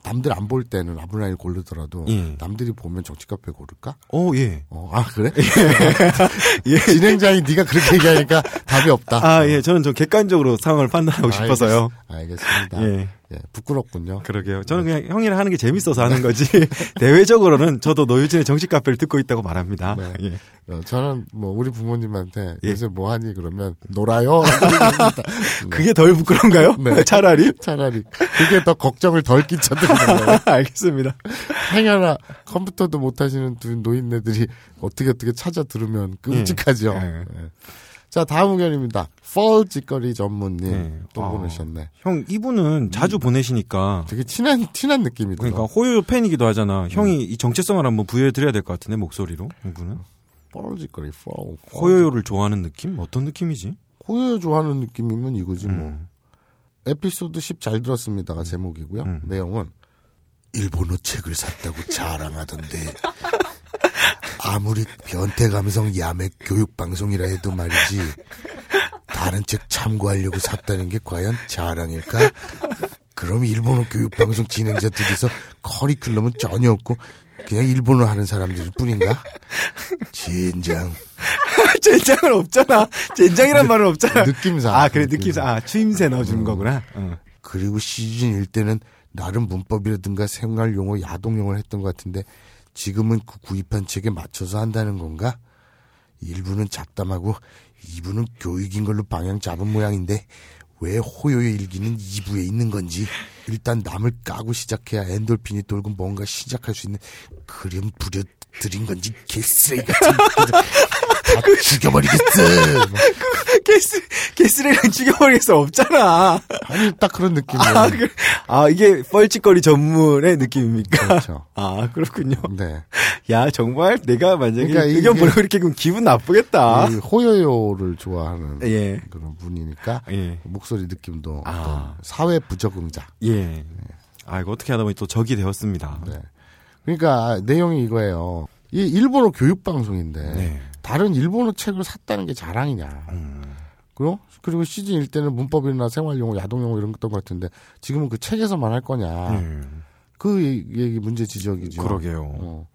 S3: 남들 안 볼 때는 아브라인 고르더라도
S1: 예.
S3: 남들이 보면 정치 카페 고를까?
S1: 어, 예.
S3: 어, 아 그래? 진행자이 네가 그렇게 얘기하니까 답이 없다.
S1: 아, 예. 저는 좀 객관적으로 상황을 판단하고 싶어서요.
S3: 알겠습니다.
S1: 예.
S3: 예, 부끄럽군요.
S1: 그러게요. 저는 그냥 형이랑 하는 게 재밌어서 하는 거지. 대외적으로는 저도 노유진의 정치 카페를 듣고 있다고 말합니다.
S3: 네.
S1: 예.
S3: 어, 저는 뭐 우리 부모님한테
S1: 예.
S3: 요새 뭐 하니 그러면 놀아요.
S1: 그게 덜 부끄러운가요?
S3: 네.
S1: 차라리?
S3: 차라리 그게 더 걱정을 덜 끼쳐드리는 거예요.
S1: 알겠습니다.
S3: 행여나 컴퓨터도 못 하시는 두 노인네들이 어떻게 어떻게 찾아 들으면 끔찍하죠.
S1: 예.
S3: 예. 자 다음 의견입니다. 펄 찌꺼리 전문님
S1: 예.
S3: 또
S1: 아.
S3: 보내셨네.
S1: 형, 이분은 자주 보내시니까.
S3: 되게 친한 친한 느낌이 들어.
S1: 그러니까 호요 팬이기도 하잖아. 형이 이 정체성을 한번 부여해드려야 될 것 같은데, 목소리로. 이분은.
S3: 펄 찌꺼리 펄.
S1: 호요요를 좋아하는 느낌? 어떤 느낌이지?
S3: 호요 좋아하는 느낌이면 이거지 뭐.
S1: 음.
S3: 에피소드 10 잘 들었습니다가 제목이고요.
S1: 음.
S3: 내용은 일본어 책을 샀다고 자랑하던데 아무리 변태 감성 야매 교육 방송이라 해도 말이지 다른 책 참고하려고 샀다는 게 과연 자랑일까? 그럼 일본어 교육 방송 진행자들에서 커리큘럼은 전혀 없고 그냥 일본어 하는 사람들 뿐인가? 진장
S1: 젠장은 없잖아. 젠장이란 말은 없잖아.
S3: 느낌상
S1: 아, 그래, 느낌상. 아, 추임새 넣어주는 거구나. 어.
S3: 그리고 시즌 1 때는 나름 문법이라든가 생활 용어, 야동 용어를 했던 것 같은데 지금은 그 구입한 책에 맞춰서 한다는 건가? 일부는 잡담하고 2부는 교육인 걸로 방향 잡은 모양인데 왜 호요의 일기는 2부에 있는 건지 일단 남을 까고 시작해야 엔돌핀이 돌고 뭔가 시작할 수 있는 그림 부려 드린 건지 개쓰레기 같은 다 죽여버리겠어
S1: 게스, 게스레랑 죽여버릴 수 없잖아.
S3: 아니 딱 그런 느낌이에요
S1: 아, 그, 아, 이게 뻘짓거리 전문의 느낌입니까?
S3: 그렇죠
S1: 아, 그렇군요.
S3: 네
S1: 야, 정말 내가 만약에
S3: 그러니까
S1: 의견 보내고 이렇게 그럼 기분 나쁘겠다.
S3: 이 호요요를 좋아하는
S1: 예.
S3: 그런 분이니까
S1: 예.
S3: 목소리 느낌도
S1: 아.
S3: 사회 부적응자.
S1: 예. 아, 이거 어떻게 하다 보니 또 적이 되었습니다.
S3: 네. 그러니까 내용이 이거예요. 이 일본어 교육 방송인데
S1: 네.
S3: 다른 일본어 책을 샀다는 게 자랑이냐.
S1: 음.
S3: 그리고 그리고 시즌 1 때는 문법이나 생활 용어, 야동 용어 이런 것던 것 같은데 지금은 그 책에서만 할 거냐.
S1: 음.
S3: 그 얘기, 얘기 문제 지적이죠.
S1: 그러게요.
S3: 어.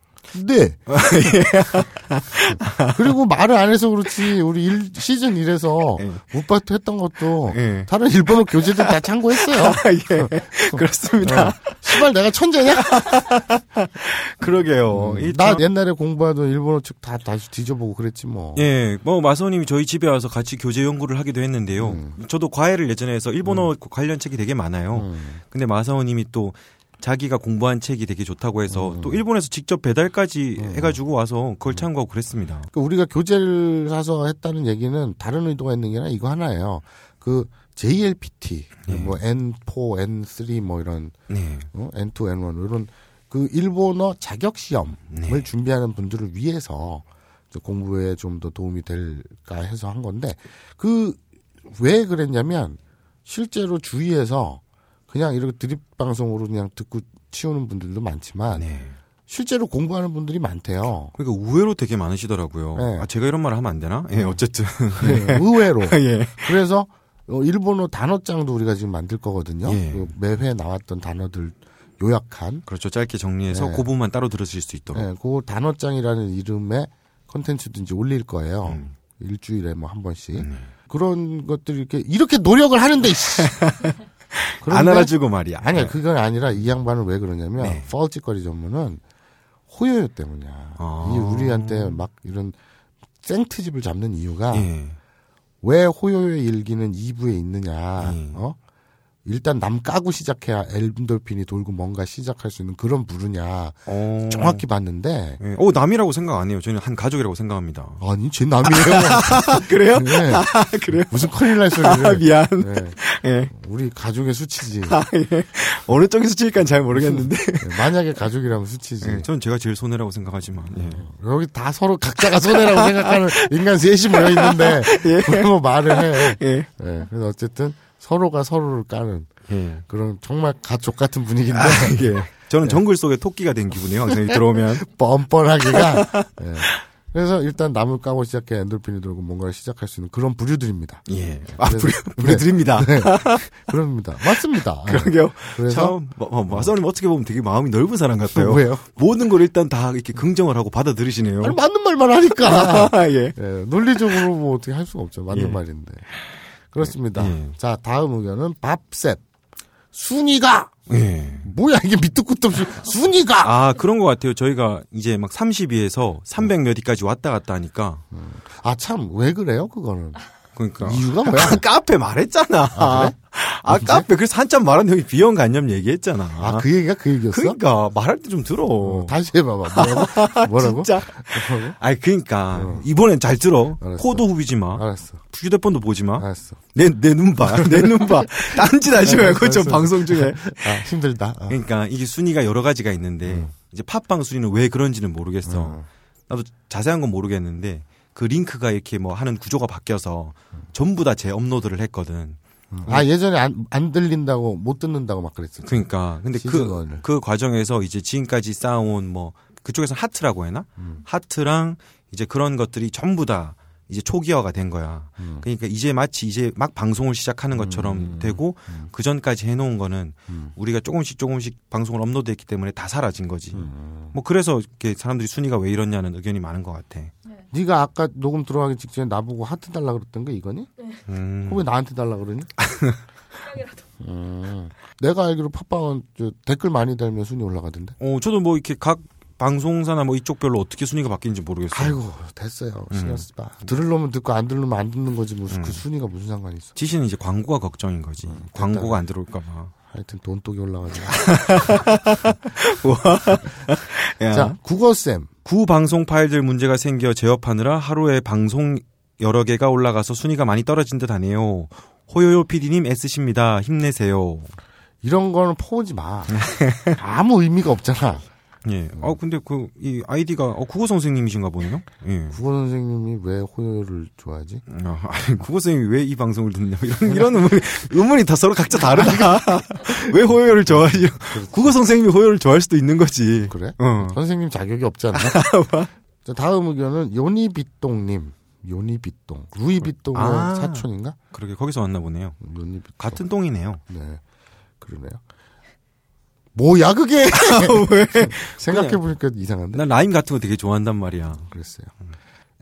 S3: 네. 그리고 말을 안 해서 그렇지 우리 일, 시즌 1에서
S1: 예.
S3: 우파트 했던 것도
S1: 예.
S3: 다른 일본어 교재들 다 참고했어요.
S1: 아, 예. 그렇습니다.
S3: 어. 시발 내가 천재냐?
S1: 그러게요. 이
S3: 음. 나
S1: 참-
S3: 옛날에 공부하던 일본어 책 다 다시 뒤져보고 그랬지 뭐.
S1: 예, 뭐 마사오님이 저희 집에 와서 같이 교재 연구를 하기도 했는데요.
S3: 음.
S1: 저도 과외를 예전에 해서 일본어 관련 책이 되게 많아요.
S3: 음.
S1: 근데 마사오님이 또 자기가 공부한 책이 되게 좋다고 해서
S3: 음.
S1: 또 일본에서 직접 배달까지 해가지고 와서 그걸 참고하고 그랬습니다.
S3: 그러니까 우리가 교재를 사서 했다는 얘기는 다른 의도가 있는 게 아니라 이거 하나예요. 그 JLPT,
S1: 네.
S3: 뭐 N4, N3 뭐 이런
S1: 네.
S3: 어? N2, N1 이런 그 일본어 자격 시험을
S1: 네.
S3: 준비하는 분들을 위해서 공부에 좀 더 도움이 될까 해서 한 건데 그 왜 그랬냐면 실제로 주위에서 그냥 이렇게 드립 방송으로 그냥 듣고 치우는 분들도 많지만
S1: 네.
S3: 실제로 공부하는 분들이 많대요.
S1: 그러니까 의외로 되게 많으시더라고요.
S3: 네.
S1: 아, 제가 이런 말을 하면 안 되나? 예, 어쨌든.
S3: 네, 의외로.
S1: 예.
S3: 그래서 어, 일본어 단어장도 우리가 지금 만들 거거든요.
S1: 예.
S3: 그 매회 나왔던 단어들 요약한
S1: 그렇죠. 짧게 정리해서
S3: 네.
S1: 그 부분만 따로 들으실 수 있도록.
S3: 네, 그 단어장이라는 이름의 컨텐츠도 이제 올릴 거예요.
S1: 음.
S3: 일주일에 뭐 한 번씩.
S1: 네.
S3: 그런 것들이 이렇게 이렇게 노력을 하는데
S1: 안 알아주고 말이야.
S3: 아니야
S1: 네.
S3: 그건 아니라 이 양반은 왜 그러냐면
S1: 네.
S3: 뻘짓거리 전문은 호요요 때문이야.
S1: 아.
S3: 이 우리한테 막 이런 생트집을 잡는 이유가
S1: 예.
S3: 왜 호요요의 일기는 2부에 있느냐.
S1: 음.
S3: 어? 일단 남 까고 시작해야 엔돌핀이 돌고 뭔가 시작할 수 있는 그런 부르냐.
S1: 어.
S3: 정확히 봤는데
S1: 예. 어, 남이라고 생각 안 해요. 저는 한 가족이라고 생각합니다.
S3: 아니 제 남이에요.
S1: 그래요?
S3: 네.
S1: 그래요?
S3: 무슨 큰일 날
S1: 아,
S3: 소리를.
S1: 미안.
S3: 네.
S1: 예.
S3: 우리 가족의 수치지.
S1: 아, 예. 어느 쪽에서 칠까는 잘 모르겠는데.
S3: 네, 만약에 가족이라면 수치지.
S1: 예. 저는 제가 제일 손해라고 생각하지만. 예.
S3: 여기 다 서로 각자가 손해라고 생각하는 인간 셋이 모여 있는데 그런 거 말을 해.
S1: 예.
S3: 네, 그래서 어쨌든 서로가 서로를 까는
S1: 예.
S3: 그런 정말 가족 같은 분위기인데
S1: 아, 예. 저는 정글 속에 토끼가 된 기분이에요. 항상 여기 들어오면.
S3: 뻔뻔하기가. 예. 그래서 일단 나물 까고 시작해 엔돌핀이 돌고 뭔가를 시작할 수 있는 그런 부류들입니다.
S1: 예. 아,
S3: 그래서-
S1: 부려, 부려드립니다.
S3: 그럽니다. 맞습니다.
S1: 그러게요.
S3: 그래서
S1: 참, 마- 마- 마사오님 어떻게 보면 되게 마음이 넓은 사람 같아요.
S3: 왜요?
S1: 모든 걸 일단 다 이렇게 긍정을 하고 받아들이시네요.
S3: 아니, 맞는 말만 하니까.
S1: 예.
S3: 예, 논리적으로 뭐 어떻게 할 수가 없죠. 맞는
S1: 예.
S3: 말인데. 그렇습니다.
S1: 예.
S3: 자, 다음 의견은 밥셋. 순위가
S1: 예.
S3: 뭐야 이게 밑도 끝도 없이 순위가
S1: 아, 그런 것 같아요. 저희가 이제 막 30위에서 300 몇 위까지 왔다 갔다 하니까.
S3: 아 참 왜 그래요 그거는
S1: 그러니까.
S3: 이유가 뭐야?
S1: 아, 카페 말했잖아.
S3: 아, 그래?
S1: 아,
S3: 아, 진짜?
S1: 카페. 그래서 한참 말한 형이 비형 간염 얘기했잖아.
S3: 아 그 얘기가 그 얘기였어?
S1: 그러니까 말할 때 좀 들어.
S3: 어, 다시 해봐봐 뭐라고? 뭐라고?
S1: 진짜.
S3: 뭐라고?
S1: 아니 그러니까
S3: 어.
S1: 이번엔 잘 들어.
S3: 알았어.
S1: 코도 후비지 마.
S3: 알았어
S1: 휴대폰도 보지 마.
S3: 알았어
S1: 내 내 눈 봐. 내 눈 봐. 딴짓 하지 말고
S3: 알았어.
S1: 방송 중에.
S3: 아 힘들다 아.
S1: 그러니까 이게 순위가 여러 가지가 있는데 이제 팟빵 순위는 왜 그런지는 모르겠어.
S3: 어.
S1: 나도 자세한 건 모르겠는데 그 링크가 이렇게 뭐 하는 구조가 바뀌어서 전부 다재 업로드를 했거든.
S3: 아 예전에 안, 안 들린다고 못 듣는다고 막 그랬어
S1: 그러니까 근데 그
S3: 시즌
S1: 그. 과정에서 이제 지금까지 쌓아온 뭐 그쪽에서 하트라고 해나
S3: 음.
S1: 하트랑 이제 그런 것들이 전부 다 이제 초기화가 된 거야.
S3: 음.
S1: 그러니까 이제 마치 이제 막 방송을 시작하는 것처럼
S3: 음.
S1: 되고
S3: 음.
S1: 그 전까지 해놓은 거는
S3: 음.
S1: 우리가 조금씩 조금씩 방송을 업로드했기 때문에 다 사라진 거지.
S3: 음.
S1: 뭐 그래서 이렇게 사람들이 순위가 왜 이렇냐는 의견이 많은 것 같아.
S3: 네 가 아까 녹음 들어가기 직전에 나보고 하트 달라 그랬던 게 이거니?
S1: 음.
S3: 왜 나한테 달라 그러니? 음. 내가 알기로 팟빵은 저 댓글 많이 달면 순위 올라가던데.
S1: 어, 저도 뭐 이렇게 각 방송사나 뭐 이쪽별로 어떻게 순위가 바뀌는지 모르겠어요.
S3: 아이고 됐어요. 신경 쓰지 마. 들으려면 듣고 안 들으면 안 듣는 거지 무슨 그
S1: 음.
S3: 순위가 무슨 상관이 있어.
S1: 지시는 이제 광고가 걱정인 거지. 광고가 안 들어올까 봐.
S3: 하여튼 돈독이 올라가지고.
S1: 야,
S3: 자 국어 쌤.
S1: 구 방송 파일들 문제가 생겨 제어하느라 하루에 방송 여러 개가 올라가서 순위가 많이 떨어진 듯 하네요. 호요요 PD님 애쓰십니다. 힘내세요.
S3: 이런 거는 퍼오지 마. 아무 의미가 없잖아.
S1: 예. 어, 근데 그, 이 아이디가, 어, 국어 선생님이신가 보네요? 예.
S3: 국어 선생님이 왜 호요를 좋아하지?
S1: 아, 아니, 국어 선생님이 왜 이 방송을 듣냐. 이런, 이런 의문이, 의문이 다 서로 각자 다르다. 왜 호요를 좋아하지? 국어 선생님이 호요를 좋아할 수도 있는 거지.
S3: 그래?
S1: 어.
S3: 선생님 자격이 없잖아. 자, 다음 의견은 요니비똥님. 요니비똥. 루이비똥의
S1: 아.
S3: 사촌인가?
S1: 그러게, 거기서 왔나 보네요.
S3: 요니비똥.
S1: 같은 똥이네요.
S3: 네. 그러네요. 뭐야 그게? 생각해보니까 이상한데?
S1: 난 라임 같은 거 되게 좋아한단 말이야.
S3: 그랬어요.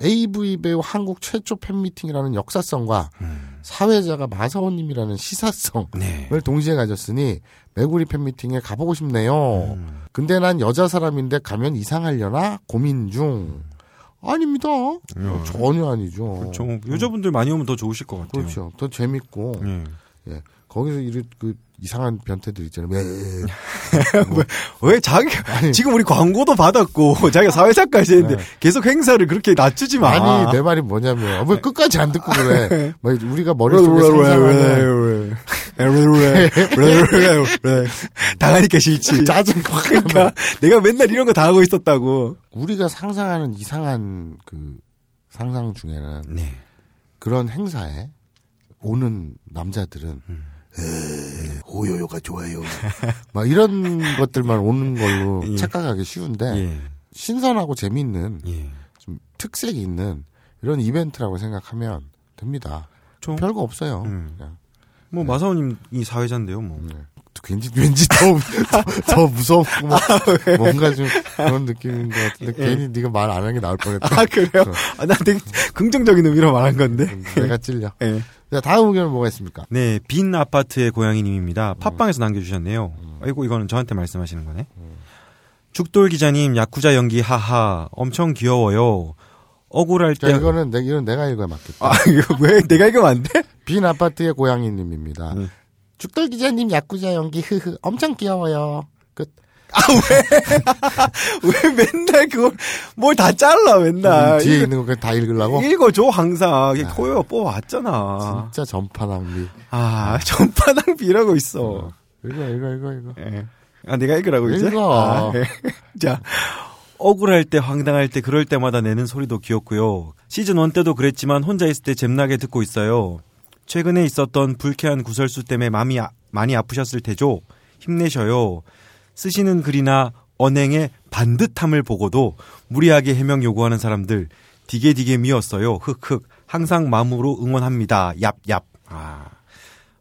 S3: AV 배우 한국 최초 팬미팅이라는 역사성과
S1: 음.
S3: 사회자가 마사오님이라는 시사성을
S1: 네.
S3: 동시에 가졌으니 메구리 팬미팅에 가보고 싶네요.
S1: 음.
S3: 근데 난 여자 사람인데 가면 이상하려나 고민 중. 아닙니다.
S1: 야.
S3: 전혀 아니죠.
S1: 그렇죠. 여자분들 많이 오면 더 좋으실 것 같아요.
S3: 그렇죠. 더 재밌고
S1: 예.
S3: 예. 거기서 이런 그 이상한 변태들 있잖아요. 왜?
S1: 왜 자기 지금 우리 광고도 받았고 자기가 사회자까지 했는데
S3: 네.
S1: 계속 행사를 그렇게 낮추지 마.
S3: 아니 내 말이 뭐냐면 어, 왜 끝까지 안 듣고 그래? 뭐 우리가 머릿속에 상상하는
S1: 당하니까 싫지.
S3: 짜증
S1: 그러니까 내가 맨날 이런 거 다 하고 있었다고.
S3: 우리가 상상하는 이상한 그 상상 중에는
S1: 네.
S3: 그런 행사에 오는 남자들은
S1: 음.
S3: 에, 호요요가 좋아요. 막 이런 것들만 오는 걸로
S1: 예.
S3: 착각하기 쉬운데
S1: 예.
S3: 신선하고 재미있는
S1: 예.
S3: 좀 특색이 있는 이런 이벤트라고 생각하면 됩니다.
S1: 좀
S3: 별거 없어요.
S1: 음. 뭐 마사오님이 사회자인데요, 뭐.
S3: 네. 왠지 왠지 더, 더, 더 무섭고 막 뭔가 좀 그런 느낌인 것 같은데 괜히 네가 말안 하는 게 나을 뻔했다.
S1: 아 그래요? 아, 나 되게 긍정적인 의미로 말한 건데.
S3: 내가 찔려.
S1: 예.
S3: 자, 다음 의견은 뭐가 있습니까?
S1: 네, 빈 아파트의 고양이님입니다. 팟빵에서 남겨주셨네요. 아이고 이거는 저한테 말씀하시는 거네. 죽돌 기자님 야쿠자 연기 하하 엄청 귀여워요. 억울할
S3: 자,
S1: 때.
S3: 이거는 내, 이건 내가 읽어야 맞겠다.
S1: 아 이거 왜 내가 이거 안 돼?
S3: 빈 아파트의 고양이님입니다.
S1: 음.
S3: 죽돌 기자님 야쿠자 연기 흐흐 엄청 귀여워요. 끝.
S1: 왜 맨날 그걸 뭘 다 잘라 맨날.
S3: 뒤에
S1: 이거
S3: 있는 거 그냥 다 읽으려고?
S1: 읽어줘 항상. 이게 코요 뽑아왔잖아.
S3: 진짜 전파 낭비.
S1: 아 전파 낭비라고 있어.
S3: 읽어 읽어 읽어 읽어.
S1: 예. 아 내가 읽으라고 이제.
S3: 읽어.
S1: 아, 예. 자 억울할 때 황당할 때 그럴 때마다 내는 소리도 귀엽고요. 시즌 1 때도 그랬지만 혼자 있을 때 잼나게 듣고 있어요. 최근에 있었던 불쾌한 구설수 때문에 마음이 아- 많이 아프셨을 테죠. 힘내셔요. 쓰시는 글이나 언행의 반듯함을 보고도 무리하게 해명 요구하는 사람들 디게 디게 미웠어요. 흑흑 항상 마음으로 응원합니다. 얍얍. 아,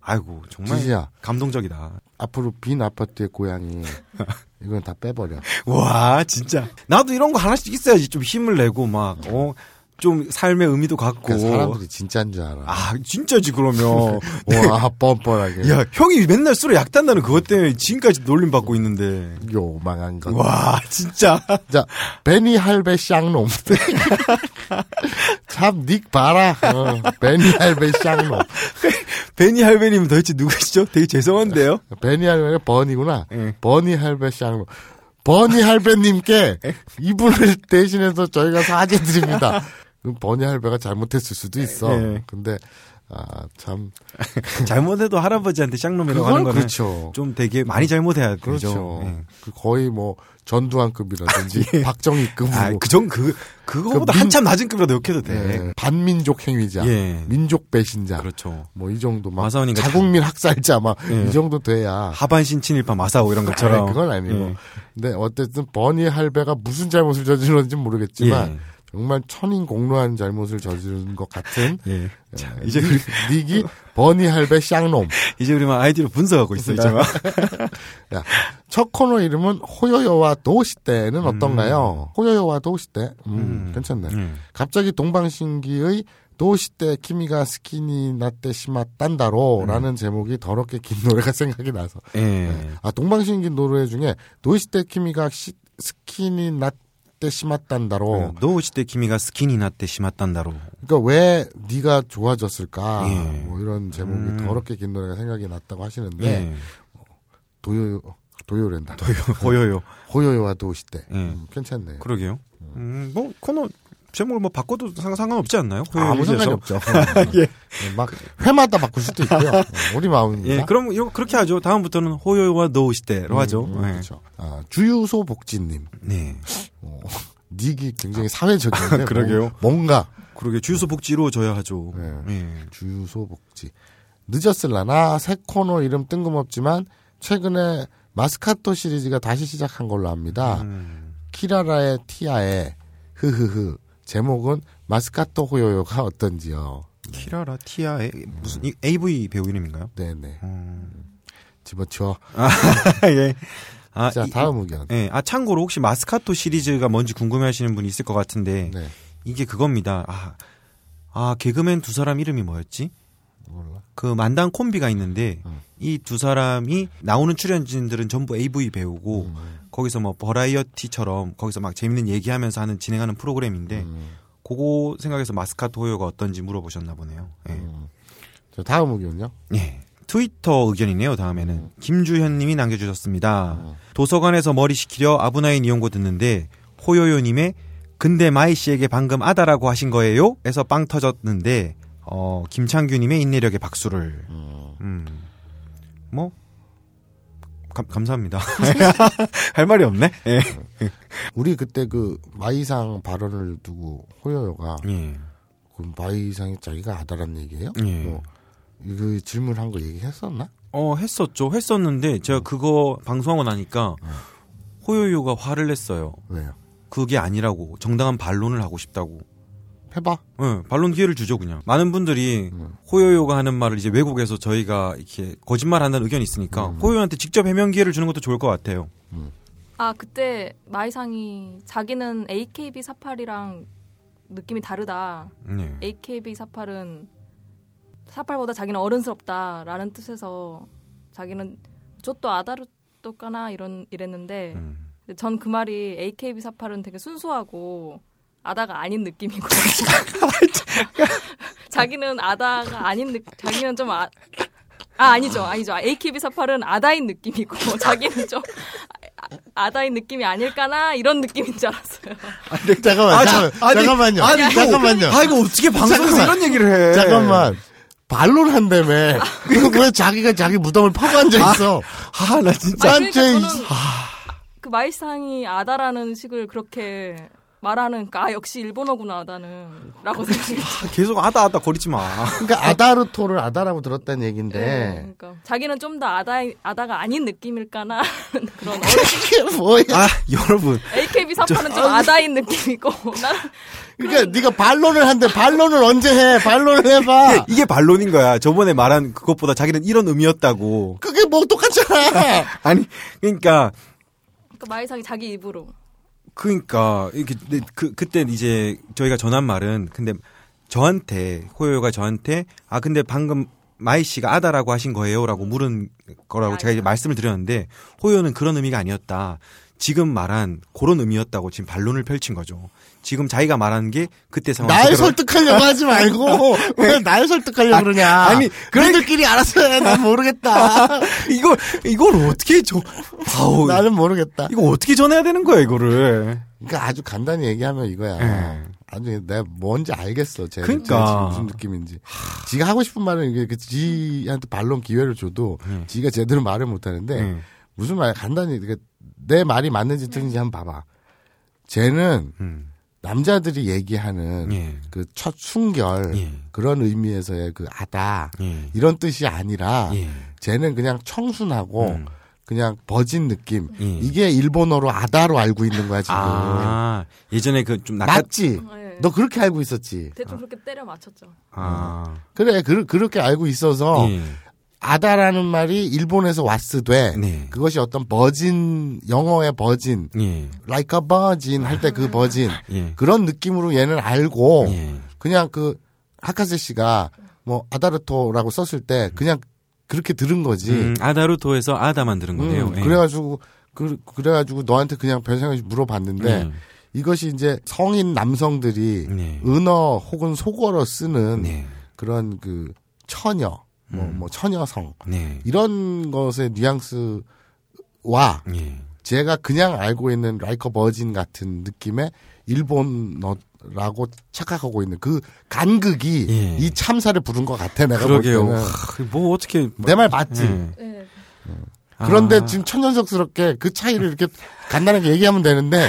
S1: 아이고 정말
S3: 지지야.
S1: 감동적이다.
S3: 앞으로 빈 아파트의 고양이 이건 다 빼버려.
S1: 와 진짜 나도 이런 거 하나씩 있어야지 좀 힘을 내고 막어 좀 삶의 의미도 갖고
S3: 그러니까 사람들이 진짜인 줄 알아.
S1: 아 진짜지 그러면
S3: 와 뻔뻔하게.
S1: 야 형이 맨날 술에 약 단다는 그것 때문에 지금까지 놀림 받고 있는데
S3: 요망한 것.
S1: 와 진짜
S3: 자, 베니 할배 쌍놈. 참, 닉 봐라. 어, 베니 할배 쌍놈.
S1: 베니 할배님은 도대체 누구시죠? 되게 죄송한데요.
S3: 베니 할배가 버니구나.
S1: 예.
S3: 버니 할배 쌍놈. 버니 할배님께 이분을 대신해서 저희가 사죄 드립니다. 그럼 버니 할배가 잘못했을 수도 있어.
S1: 예.
S3: 근데, 아, 참.
S1: 잘못해도 할아버지한테 쌍놈이라고 하는 거는
S3: 그렇죠.
S1: 좀 되게 많이 잘못해야 되죠.
S3: 그렇죠.
S1: 예.
S3: 그 거의 뭐, 전두환급이라든지, 박정희급으로.
S1: 아, 그정 그 그거보다
S3: 그 민-
S1: 한참 낮은 급이라도 욕해도 돼.
S3: 예, 반민족 행위자.
S1: 예.
S3: 민족 배신자.
S1: 그렇죠.
S3: 뭐 이 정도 막
S1: 마사오니까
S3: 자국민 학살자 막이
S1: 예.
S3: 정도 돼야
S1: 하반신 친일파 마사오 이런 것처럼.
S3: 아니, 그건 아니고
S1: 예.
S3: 근데 어쨌든 버니 할배가 무슨 잘못을 저질렀는지 모르겠지만
S1: 예.
S3: 정말 천인 공로한 잘못을 저지른 것 같은
S1: 예. 자, 이제
S3: 닉-
S1: 우리
S3: 닉이 버니 할배 쌍놈
S1: 이제 우리만 아이디로 분석하고 있어 이제 막.
S3: 야, 첫 코너 이름은 호요요와 도시대는 어떤가요? 호요요와 도시대 음,
S1: 음.
S3: 괜찮네
S1: 음.
S3: 갑자기 동방신기의 도시대 키미가 스키니 나때 시마 딴다로라는 제목이 더럽게 긴 노래가 생각이 나서
S1: 예.
S3: 아 동방신기 노래 중에 도시대 키미가 시- 스키니 나 그러니까 왜 네가 좋아졌을까
S1: 예.
S3: 뭐 이런 제목이
S1: 음.
S3: 더럽게 긴 노래가 생각이 났다고 하시는데
S1: 예.
S3: 도요 도요랜다
S1: 호요요.
S3: 호요요와 도시대
S1: 예.
S3: 음, 괜찮네
S1: 그러게요. 음, 뭐 코너 제목을 뭐 바꿔도 상, 상관없지 않나요?
S3: 아무. 상관이 없죠 막 회마다 바꿀 수도 있고요 어, 우리 마음입니다
S1: 예, 그럼 이거 그렇게 하죠. 다음부터는 호요와 노시대로 하죠.
S3: 음, 음,
S1: 예.
S3: 그렇죠. 아, 주유소 복지님
S1: 네.
S3: 어, 닉이 굉장히 사회적인데
S1: 그러게요.
S3: 뭐- 뭔가
S1: 그러게 주유소 복지로 줘야 하죠.
S3: 네.
S1: 예.
S3: 주유소 복지. 늦었을라나 새 코너 이름 뜬금없지만 최근에 마스카토 시리즈가 다시 시작한 걸로 압니다.
S1: 음.
S3: 키라라의 티아의 흐흐흐 제목은 마스카토 호요요가 어떤지요.
S1: 키라라 티아의 무슨 이 AV 배우 이름인가요?
S3: 네네
S1: 음.
S3: 집어치워.
S1: 예. 아,
S3: 자
S1: 이-
S3: 다음 의견.
S1: 예. 아 참고로 혹시 마스카토 시리즈가 뭔지 궁금해하시는 분이 있을 것 같은데
S3: 네.
S1: 이게 그겁니다. 아, 아 개그맨 두 사람 이름이 뭐였지?
S3: 몰라.
S1: 그 만담 콤비가 있는데
S3: 음.
S1: 이 두 사람이 나오는 출연진들은 전부 AV 배우고
S3: 음,
S1: 거기서 뭐 버라이어티처럼 거기서 막 재밌는 얘기하면서 하는 진행하는 프로그램인데
S3: 음,
S1: 그거 생각해서 마스카토 호요가 어떤지 물어보셨나 보네요. 예.
S3: 음. 자 다음 의견요.
S1: 예. 트위터 의견이네요. 다음에는 김주현님이 남겨주셨습니다.
S3: 음.
S1: 도서관에서 머리 식히려 아브나인 이용고 듣는데 호요요님의 근데 마이 씨에게 방금 아다라고 하신 거예요? 에서 빵 터졌는데 어 김창규님의 인내력에 박수를
S3: 음.
S1: 음. 뭐 감, 감사합니다. 할 말이 없네. 예.
S3: 우리 그때 그 마이상 발언을 두고 호요요가
S1: 예.
S3: 그 마이상이 자기가 아다란 얘기예요?
S1: 예.
S3: 뭐 이거 질문한 거 얘기했었나?
S1: 어 했었죠. 했었는데 제가 그거 방송하고 나니까 호요요가 화를 냈어요.
S3: 왜요?
S1: 그게 아니라고 정당한 반론을 하고 싶다고.
S3: 해봐.
S1: 응, 반론 기회를 주죠 그냥. 많은 분들이 호요요가 하는 말을 이제 외국에서 저희가 이렇게 거짓말한다는 의견이 있으니까 호요요한테 직접 해명 기회를 주는 것도 좋을 것 같아요.
S5: 아 그때 마이상이 자기는 AKB 48이랑 느낌이 다르다.
S1: 네.
S5: AKB 48은 48보다 자기는 어른스럽다라는 뜻에서 자기는 저또 아다르토까나 이런 이랬는데
S1: 음.
S5: 전 그 말이 AKB 48은 되게 순수하고 아다가 아닌 느낌이고 자기는 아다가 아닌 느 자기는 좀 아, 아 아니죠 아니죠 AKB 48은 아다인 느낌이고 자기는 좀 아, 아다인 느낌이 아닐까나 이런 느낌인 줄 알았어요.
S3: 잠깐만,
S1: 아,
S3: 잠깐만,
S1: 자, 아니,
S3: 잠깐만요.
S1: 아니, 이거-
S3: 잠깐만요.
S1: 아 이거 어떻게 방송에서
S3: 잠깐만.
S1: 이런 얘기를 해?
S3: 잠깐만. 반론 한다며. 그리고 왜 자기가 자기 무덤을 파고 앉아 있어?
S1: 아 나 진짜.
S5: 아니, 그러니까
S3: 짠,
S5: 저는 그 마이상이 아다라는 식을 그렇게 말하는까 아, 역시 일본어구나 아다는 라고 생각했죠.
S1: 계속 아다 아다 거리지 마.
S3: 그러니까 아다르토를 아다라고 들었다는 얘긴데.
S5: 네, 그러니까 자기는 좀 더 아다 아다가 아닌 느낌일까나 그런
S3: 이게 뭐야?
S1: 아 여러분
S5: AKB 48은 좀 아다인 느낌이고 나는
S3: 그러니까 네가 반론을 한대. 반론을 언제 해? 반론을 해봐.
S1: 이게 반론인 거야. 저번에 말한 그것보다 자기는 이런 의미였다고.
S3: 그게 뭐 똑같잖아.
S1: 아니 그러니까
S5: 그 마이さん이 자기 입으로
S1: 그러니까 이렇게 네, 그 그때 이제 저희가 전한 말은 근데 저한테 호요가 저한테 아 근데 방금 마이 씨가 아다라고 하신 거예요라고 물은 거라고 제가 이제 말씀을 드렸는데 호요는 그런 의미가 아니었다. 지금 말한 그런 의미였다고 지금 반론을 펼친 거죠. 지금 자기가 말한 게 그때 상황
S3: 날 설득하려고 하지 말고 왜 날 설득하려고 그러냐?
S1: 아니,
S3: 그들끼리 알아서 해. 난 모르겠다.
S1: 이걸 이걸 어떻게 저 아우
S3: 나는 모르겠다.
S1: 이거 어떻게 전해야 되는 거야 이거를.
S3: 그러니까 아주 간단히 얘기하면 이거야.
S1: 예.
S3: 아주 내가 뭔지 알겠어. 제,
S1: 그러니까.
S3: 무슨 느낌인지. 지가 하고 싶은 말은 이게 그 지한테 반론 기회를 줘도
S1: 음.
S3: 지가 제대로 말을 못 하는데
S1: 음.
S3: 무슨 말 간단히 그내 말이 맞는지 틀린지 한번 봐봐. 쟤는
S1: 음.
S3: 남자들이 얘기하는
S1: 예.
S3: 그첫 순결
S1: 예.
S3: 그런 의미에서의 그 아다
S1: 예.
S3: 이런 뜻이 아니라
S1: 예.
S3: 쟤는 그냥 청순하고
S1: 음.
S3: 그냥 버진 느낌.
S1: 예.
S3: 이게 일본어로 아다로 알고 있는 거야 지금.
S1: 아 예전에 그 좀 낙하
S3: 맞지?
S5: 네.
S3: 너 그렇게 알고 있었지?
S5: 대충 그렇게 때려 맞췄죠.
S1: 아
S3: 그래, 그, 그렇게 알고 있어서
S1: 예.
S3: 아다라는 말이 일본에서 왔으되
S1: 네.
S3: 그것이 어떤 버진 영어의 버진
S1: 예.
S3: like a virgin 할때 그 버진
S1: 예.
S3: 그런 느낌으로 얘는 알고
S1: 예.
S3: 그냥 그 하카세 씨가 뭐 아다르토라고 썼을 때 그냥 그렇게 들은 거지.
S1: 음, 아다루토에서 아다 만드는 거네요.
S3: 음,
S1: 예.
S3: 그래가지고 그, 그래가지고 너한테 그냥 별 생각이 물어봤는데
S1: 예.
S3: 이것이 이제 성인 남성들이
S1: 네.
S3: 은어 혹은 속어로 쓰는
S1: 네.
S3: 그런 그 처녀, 뭐,
S1: 음.
S3: 뭐 처녀성
S1: 네.
S3: 이런 것의 뉘앙스와
S1: 예.
S3: 제가 그냥 알고 있는 라이커 버진 같은 느낌의 일본어라고 착각하고 있는 그 간극이
S1: 예.
S3: 이 참사를 부른 것 같아 내가
S1: 그러게요.
S3: 볼 때는
S1: 하, 뭐 어떻게
S3: 내 말 맞지?
S1: 예.
S5: 네.
S3: 그런데
S1: 아.
S3: 지금 천연석스럽게 그 차이를 이렇게 간단하게 얘기하면 되는데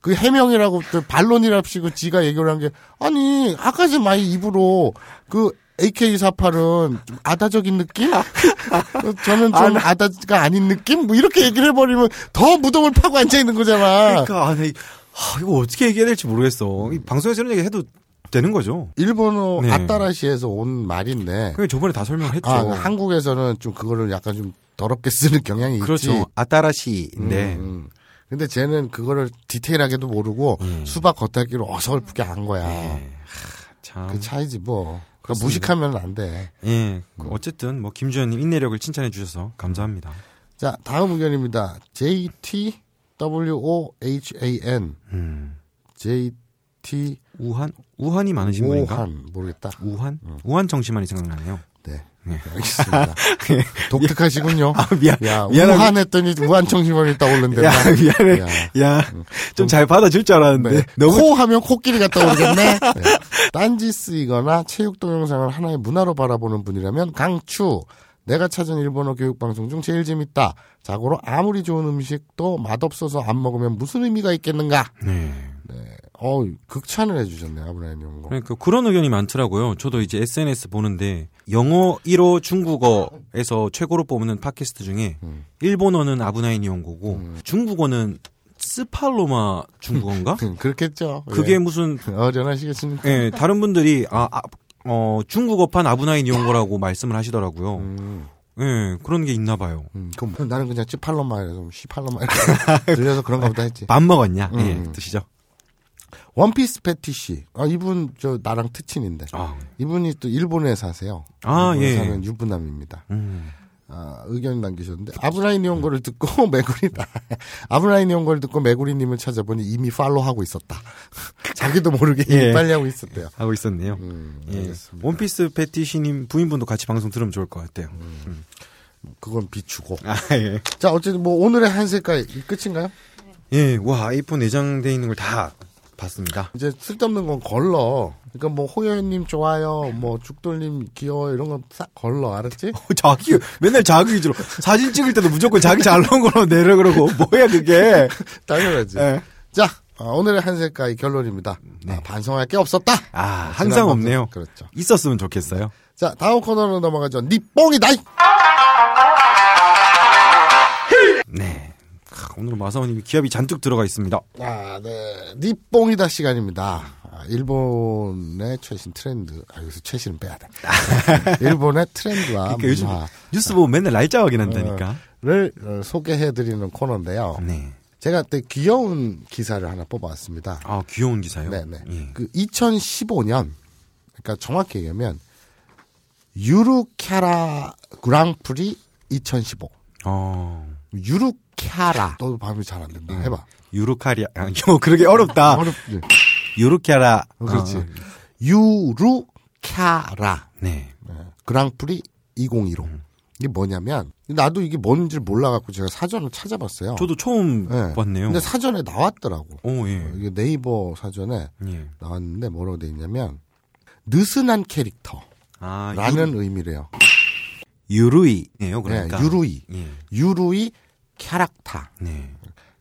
S3: 그 해명이라고 또 반론이랍시고 지가 얘기를 한 게 아니 아까지 많이 입으로 그 AK48은 좀 아다적인 느낌? 저는 좀 아, 다가 아닌 느낌? 뭐 이렇게 얘기를 해버리면 더 무덤을 파고 앉아 있는 거잖아.
S1: 그러니까 아, 네. 하, 이거 어떻게 얘기해야 될지 모르겠어. 이 방송에서 이런 얘기 해도 되는 거죠.
S3: 일본어
S1: 네.
S3: 아따라시에서 온 말인데
S1: 그게 저번에 다 설명했죠.
S3: 아, 한국에서는 좀 그거를 약간 좀 더럽게 쓰는 경향이 있지.
S1: 그렇죠. 아따라시인데
S3: 음, 음. 근데 쟤는 그거를 디테일하게도 모르고
S1: 음.
S3: 수박 겉핥기로 어설프게 한 거야.
S1: 예. 하, 참.
S3: 그 차이지 뭐. 그
S1: 그렇습니다.
S3: 무식하면 안 돼.
S1: 예. 그 어쨌든 뭐 김주현님 인내력을 칭찬해 주셔서 감사합니다.
S3: 자, 다음 의견입니다. JTWOHAN.
S1: 음.
S3: JT
S1: 우한 우한이 많으신 분인가?
S3: 오한 모르겠다.
S1: 우한? 우한 정치만이 생각나네요.
S3: 네.
S1: 네.
S3: 알겠습니다. 독특하시군요.
S1: 아, 미안.
S3: 야,
S1: 미안하게-
S3: 우한 했더니 우한 청심원이 떠오른다.
S1: 야, 미안해. 야, 좀잘 받아줄 줄 알았는데.
S3: 네.
S1: 너무.
S3: 코 하면 코끼리 갔다 오르겠네. 네. 딴지 쓰이거나 체육 동영상을 하나의 문화로 바라보는 분이라면 강추. 내가 찾은 일본어 교육 방송 중 제일 재밌다. 자고로 아무리 좋은 음식도 맛없어서 안 먹으면 무슨 의미가 있겠는가?
S1: 네.
S3: 어 극찬을 해주셨네요 아브라인 연구.
S1: 그러니까 그런 의견이 많더라고요. 저도 이제 SNS 보는데 영어 1호 중국어에서 최고로 뽑는 팟캐스트 중에
S3: 음.
S1: 일본어는 아브나인 이온고고
S3: 음.
S1: 중국어는 스팔로마 중국어인가?
S3: 그렇겠죠.
S1: 그게
S3: 예.
S1: 무슨
S3: 어련하시겠습니까?
S1: 예, 다른 분들이 아, 아, 어, 중국어판 아브나인 이온고라고 말씀을 하시더라고요.
S3: 음,
S1: 예, 그런 게 있나 봐요.
S3: 음, 그럼 나는 그냥 찌팔로마 해서 시팔로마 이렇게 들려서 그런가 보다 했지.
S1: 밥 먹었냐?
S3: 음.
S1: 예, 드시죠.
S3: 원피스 패티시. 아, 이분 저 나랑 특친인데.
S1: 아,
S3: 이분이 또 일본에 사세요.
S1: 아,
S3: 일본에
S1: 예.
S3: 사는 유부남입니다.
S1: 음.
S3: 아, 의견 남기셨는데 아브라인 연거를 듣고 메구리 아브라인 연거를 듣고 메구리 님을 찾아보니 이미 팔로우하고 있었다. 자기도 모르게
S1: 예.
S3: 빨리 하고 있었대요.
S1: 하고 있었네요.
S3: 음,
S1: 예. 원피스 패티시 님 부인분도 같이 방송 들으면 좋을 것 같아요.
S3: 그건 비추고.
S1: 아, 예.
S3: 자, 어쨌든 뭐 오늘의 한 색깔 이 끝인가요?
S1: 예, 와, 아이폰 내장돼 있는 걸 다 봤습니다.
S3: 이제 쓸데없는 건 걸러. 그러니까 뭐 호연님 좋아요, 뭐 죽돌님 귀여워 이런 건 싹 걸러, 알았지?
S1: 자기, 맨날 자기 위주로. 사진 찍을 때도 무조건 자기 잘 나온 거로 내려 그러고, 뭐야, 그게.
S3: 당연하지.
S1: 예.
S3: 자, 어, 오늘의 한 색깔 결론입니다. 아, 반성할 게 없었다.
S1: 아, 항상 없네요.
S3: 그렇죠.
S1: 있었으면 좋겠어요.
S3: 자, 다음 코너로 넘어가죠. 니 뽕이다.
S1: 네. 아, 오늘 마사오님이 기합이 잔뜩 들어가 있습니다.
S3: 아, 네. 니 뽕이다 시간입니다. 아, 일본의 최신 트렌드. 아, 여기서 최신은 빼야 돼. 일본의 트렌드와
S1: 그러니까 요즘
S3: 문화.
S1: 뉴스 보면 맨날 날짜 확인한다니까.
S3: 를 어, 소개해드리는 코너인데요.
S1: 네.
S3: 제가 되게 귀여운 기사를 하나 뽑아왔습니다.
S1: 아, 귀여운 기사요?
S3: 네네.
S1: 예.
S3: 그 2015년, 그러니까 정확히 얘기하면 유루캬라 그랑프리 2015.
S1: 어,
S3: 유루캬라. 너도 발음이 잘 안 된다. 해봐.
S1: 유루카리아. 아, 요, 그러게 어렵다.
S3: 어렵지.
S1: 유루카라.
S3: 어, 그렇지.
S1: 어,
S3: ゆるキャラ
S1: 네.
S3: 그랑프리 2015. 이게 뭐냐면 나도 이게 뭔지 몰라갖고 제가 사전을 찾아봤어요.
S1: 저도 처음
S3: 네.
S1: 봤네요.
S3: 근데 사전에 나왔더라고.
S1: 오, 예.
S3: 이게 네이버 사전에
S1: 예.
S3: 나왔는데 뭐라고 돼 있냐면 느슨한 캐릭터라는
S1: 아,
S3: 의미래요.
S1: 유, ゆるい네요, 그러니까.
S3: 네, ゆるい.
S1: 예.
S3: ゆるいキャラクター.
S1: 네.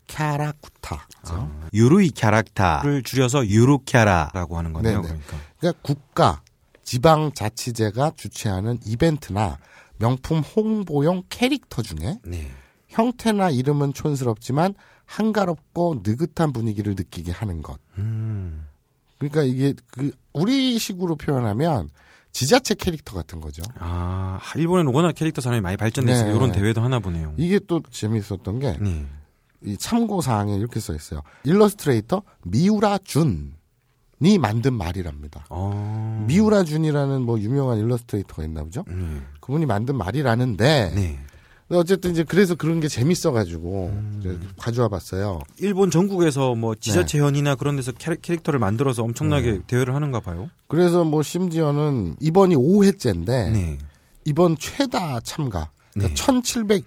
S3: キャラクター.
S1: 아, 유루이 캐락타를 줄여서 유루캐라라고 하는 거네요. 그러니까.
S3: 그러니까 국가, 지방자치체가 주최하는 이벤트나 명품 홍보용 캐릭터 중에
S1: 네.
S3: 형태나 이름은 촌스럽지만 한가롭고 느긋한 분위기를 느끼게 하는 것.
S1: 음.
S3: 그러니까 이게 그 우리식으로 표현하면 지자체 캐릭터 같은 거죠.
S1: 아, 일본에는 워낙 캐릭터 산업이 많이 발전돼서
S3: 네.
S1: 이런 대회도 하나 보네요.
S3: 이게 또 재미있었던 게
S1: 네.
S3: 이 참고 사항에 이렇게 써 있어요. 일러스트레이터 미우라 준이 만든 말이랍니다.
S1: 어.
S3: 미우라 준이라는 뭐 유명한 일러스트레이터가 있나 보죠.
S1: 네.
S3: 그분이 만든 말이라는데
S1: 네.
S3: 어쨌든 이제 그래서 그런 게 재밌어가지고
S1: 음.
S3: 가져와 봤어요.
S1: 일본 전국에서 뭐 지자체현이나
S3: 네.
S1: 그런 데서 캐, 캐릭터를 만들어서 엄청나게 대회를 하는가 봐요.
S3: 그래서 뭐 심지어는 이번이 5회째인데
S1: 네.
S3: 이번 최다 참가
S1: 네.
S3: 그러니까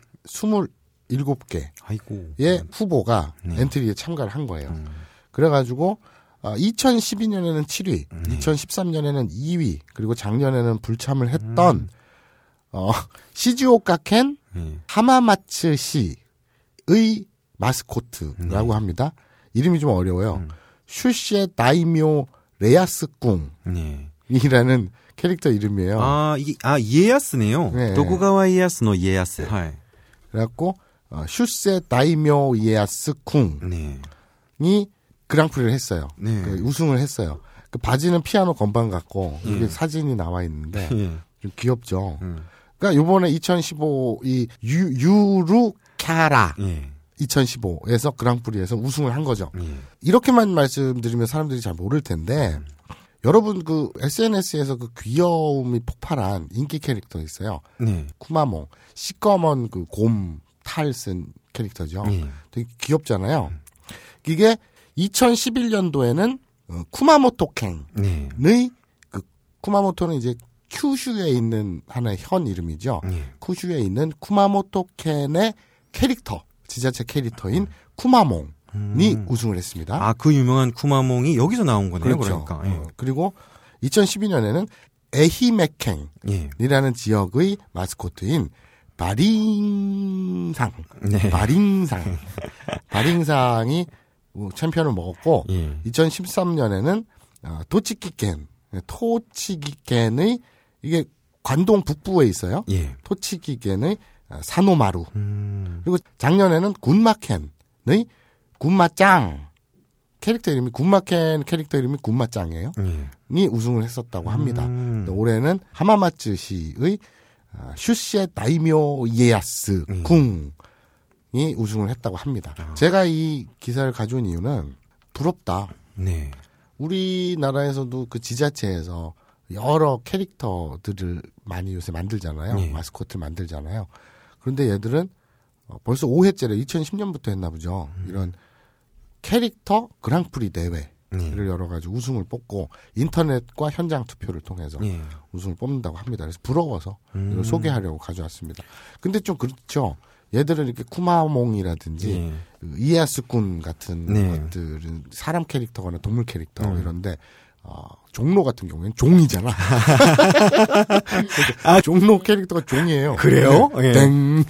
S3: 1727개의
S1: 아이고.
S3: 후보가
S1: 네.
S3: 엔트리에 참가를 한 거예요.
S1: 음.
S3: 그래가지고 2012년에는 7위,
S1: 네.
S3: 2013년에는 2위, 그리고 작년에는 불참을
S1: 음.
S3: 했던 어, 静岡県
S1: 네.
S3: 하마마츠 시의 마스코트라고 합니다. 이름이 좀 어려워요.
S1: 음.
S3: 슈시의 다이묘 레야스꿍이라는
S1: 네.
S3: 캐릭터 이름이에요.
S1: 아, 이게, 아, 이에야스네요.
S3: 네.
S1: 도쿠가와 이에야스노 이에야스. 하이.
S3: 그래갖고 어, 슈세 다이묘 이에야스 쿵이
S1: 네.
S3: 그랑프리를 했어요.
S1: 네.
S3: 그 우승을 했어요. 그 바지는 피아노 건반 같고
S1: 예.
S3: 이게 사진이 나와 있는데
S1: 예.
S3: 좀 귀엽죠.
S1: 음.
S3: 그러니까 요번에 2015이 유루카라
S1: 예.
S3: 2015에서 그랑프리에서 우승을 한 거죠.
S1: 예.
S3: 이렇게만 말씀드리면 사람들이 잘 모를 텐데 여러분 그 SNS에서 그 귀여움이 폭발한 인기 캐릭터 있어요.
S1: 네.
S3: 쿠마몽 시꺼먼 그 곰 탈 쓴 캐릭터죠.
S1: 예.
S3: 되게 귀엽잖아요. 이게 2011년도에는 어, 쿠마모토
S1: 네.
S3: 켄의 그 쿠마모토는 이제 큐슈에 있는 하나의 현 이름이죠.
S1: 예.
S3: 쿠슈에 있는 쿠마모토 켄의 캐릭터 지자체 캐릭터인 쿠마몽이 우승을 했습니다.
S1: 아, 그 유명한 쿠마몽이 여기서 나온 거네요.
S3: 그렇죠.
S1: 그러니까 예.
S3: 어, 그리고 2012년에는 에히메켄이라는
S1: 예.
S3: 지역의 마스코트인 바링상,
S1: 네.
S3: 바링상, 바링상이 어, 챔피언을 먹었고
S1: 예.
S3: 2013년에는 어, 도치키켄, 토치기켄의 이게 관동 북부에 있어요.
S1: 예.
S3: 토치기켄의 어, 사노마루.
S1: 음.
S3: 그리고 작년에는 군마켄의 군마짱 캐릭터 이름이 군마켄 캐릭터 이름이 군마짱이에요.
S1: 예.
S3: 이 우승을 했었다고 합니다.
S1: 음.
S3: 올해는 하마마츠 시의 어, 슈시의 다이묘 이에야스
S1: 음.
S3: 궁이 우승을 했다고 합니다.
S1: 아.
S3: 제가 이 기사를 가져온 이유는 부럽다.
S1: 네.
S3: 우리나라에서도 그 지자체에서 여러 캐릭터들을 많이 요새 만들잖아요.
S1: 예.
S3: 마스코트를 만들잖아요. 그런데 얘들은 어, 벌써 5회째래. 2010년부터 했나 보죠.
S1: 음.
S3: 이런 캐릭터 그랑프리 대회를
S1: 예.
S3: 열어가지고 우승을 뽑고 인터넷과 현장 투표를 통해서
S1: 예.
S3: 우승을 뽑는다고 합니다. 그래서 부러워서
S1: 음.
S3: 이걸 소개하려고 가져왔습니다. 근데 좀 그렇죠. 얘들은 이렇게 쿠마몽이라든지
S1: 예.
S3: 그 이에야스군 같은
S1: 네.
S3: 것들은 사람 캐릭터거나 동물 캐릭터
S1: 음.
S3: 이런데 어, 종로 같은 경우에는 종이잖아. 아, 종로 캐릭터가 종이에요.
S1: 그래요?
S3: 네.
S1: 예.
S3: 땡.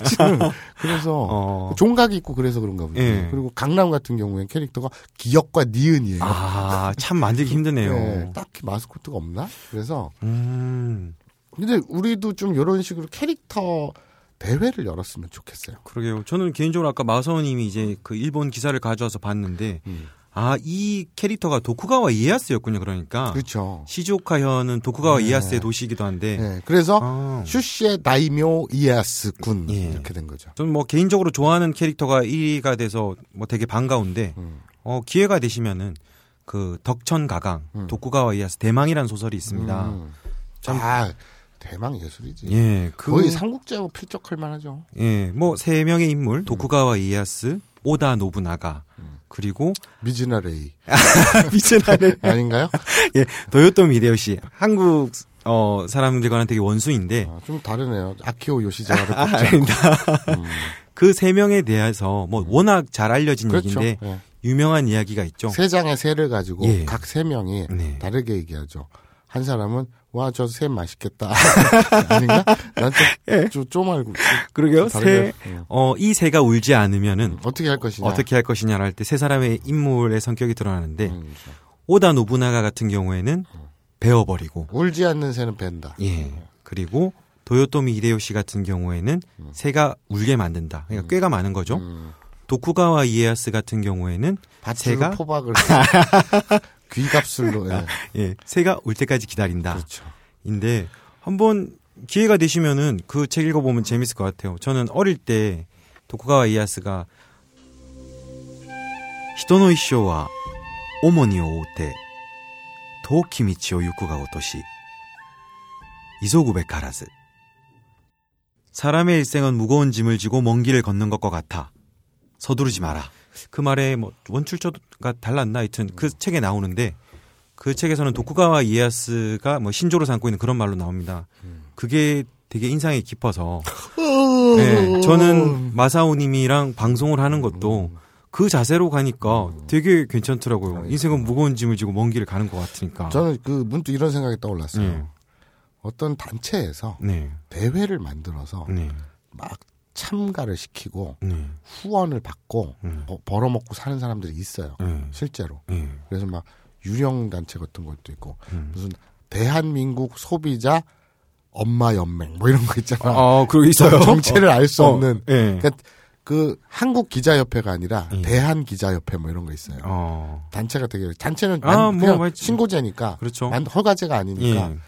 S3: 그래서
S1: 어.
S3: 종각이 있고 그래서 그런가 보죠.
S1: 예.
S3: 그리고 강남 같은 경우에는 캐릭터가 기역과 니은이에요.
S1: 아, 참 만들기 힘드네요.
S3: 네, 딱히 마스코트가 없나? 그래서
S1: 음.
S3: 근데 우리도 좀 이런 식으로 캐릭터 대회를 열었으면 좋겠어요.
S1: 그러게요. 저는 개인적으로 아까 마사오님이 이제 그 일본 기사를 가져와서 봤는데
S3: 음.
S1: 아 이 캐릭터가 도쿠가와 이에야스였군요. 그러니까
S3: 그렇죠.
S1: 시즈오카 현은 도쿠가와
S3: 네.
S1: 이에야스의 도시이기도 한데
S3: 네, 그래서
S1: 아,
S3: 슈시의 다이묘 이에야스 군
S1: 예.
S3: 이렇게 된 거죠.
S1: 저는 뭐 개인적으로 좋아하는 캐릭터가 1위가 돼서 뭐 되게 반가운데
S3: 음.
S1: 어 기회가 되시면은 그 덕천 가강
S3: 음.
S1: 도쿠가와 이에야스 대망이라는 소설이 있습니다.
S3: 음.
S1: 참-
S3: 아, 대망 예술이지.
S1: 예, 그
S3: 거의 삼국지하고 필적할 만하죠.
S1: 예, 뭐 세 명의 인물 도쿠가와 이에야스, 오다 노부나가 그리고
S3: 미즈나 레이
S1: 미츠나를
S3: 아닌가요?
S1: 예, 도요토미 히데요시 한국 어 사람들과는 되게 원수인데
S3: 아, 좀 다르네요. 아키오 요시자와를
S1: 아, 아닙니다.
S3: 음.
S1: 그세 명에 대해서 뭐 워낙 잘 알려진
S3: 그렇죠.
S1: 얘기인데
S3: 예.
S1: 유명한 이야기가 있죠.
S3: 세 장의 새를 가지고
S1: 예.
S3: 각세 명이
S1: 네.
S3: 다르게 얘기하죠. 한 사람은 와 저 새 맛있겠다 아닌가? 난좀 좀 알고
S1: 그러게요.
S3: 좀
S1: 새.
S3: 음.
S1: 어, 이 새가 울지 않으면은
S3: 어떻게 할 것이냐?
S1: 어떻게 할 것이냐를 할 때 세 사람의 인물의 성격이 드러나는데
S3: 음, 그렇죠.
S1: 오다 노부나가 같은 경우에는 베어버리고
S3: 울지 않는 새는 뺀다.
S1: 예 그리고 도요토미 히데요시 같은 경우에는 새가 울게 만든다. 그러니까 꾀가 많은 거죠.
S3: 음,
S1: 도쿠가와 이에야스 같은 경우에는 새가
S3: 포박을 귀값술로. 예.
S1: 아, 예. 새가 올 때까지 기다린다.
S3: 그렇죠.
S1: 인데 한번 기회가 되시면은 그 책 읽어보면 재밌을 것 같아요. 저는 어릴 때 도쿠가와 이에야스가 人の一生は 重荷を 負うて 遠き 道を 行くが 如し 急ぐべからず 사람의 일생은 무거운 짐을 지고 먼 길을 걷는 것과 같아 서두르지 마라. 그 말에 뭐 원출처가 달랐나 하여튼 그 책에 나오는데 그 책에서는 도쿠가와 이에야스가 뭐 신조로 삼고 있는 그런 말로 나옵니다. 그게 되게 인상이 깊어서 네, 저는 마사오님이랑 방송을 하는 것도 그 자세로 가니까 되게 괜찮더라고요. 인생은 무거운 짐을 지고 먼 길을 가는 것 같으니까.
S3: 저는 그 문득 이런 생각이 떠올랐어요.
S1: 네.
S3: 어떤 단체에서
S1: 네,
S3: 대회를 만들어서
S1: 네,
S3: 막 참가를 시키고
S1: 네,
S3: 후원을 받고
S1: 음.
S3: 어, 벌어먹고 사는 사람들이 있어요.
S1: 네,
S3: 실제로.
S1: 네,
S3: 그래서 막 유령 단체 같은 것도 있고
S1: 음.
S3: 무슨 대한민국 소비자 엄마 연맹 뭐 이런 거 있잖아.
S1: 아, 그리고 있어요.
S3: 정체를 알수
S1: 어,
S3: 없는
S1: 예.
S3: 그러니까 그 한국 기자협회가 아니라
S1: 예.
S3: 대한 기자협회 뭐 이런 거 있어요.
S1: 어,
S3: 단체가 되게 단체는
S1: 아,
S3: 만-
S1: 뭐,
S3: 그냥
S1: 맞지.
S3: 신고제니까
S1: 그렇죠.
S3: 만- 허가제가 아니니까
S1: 예.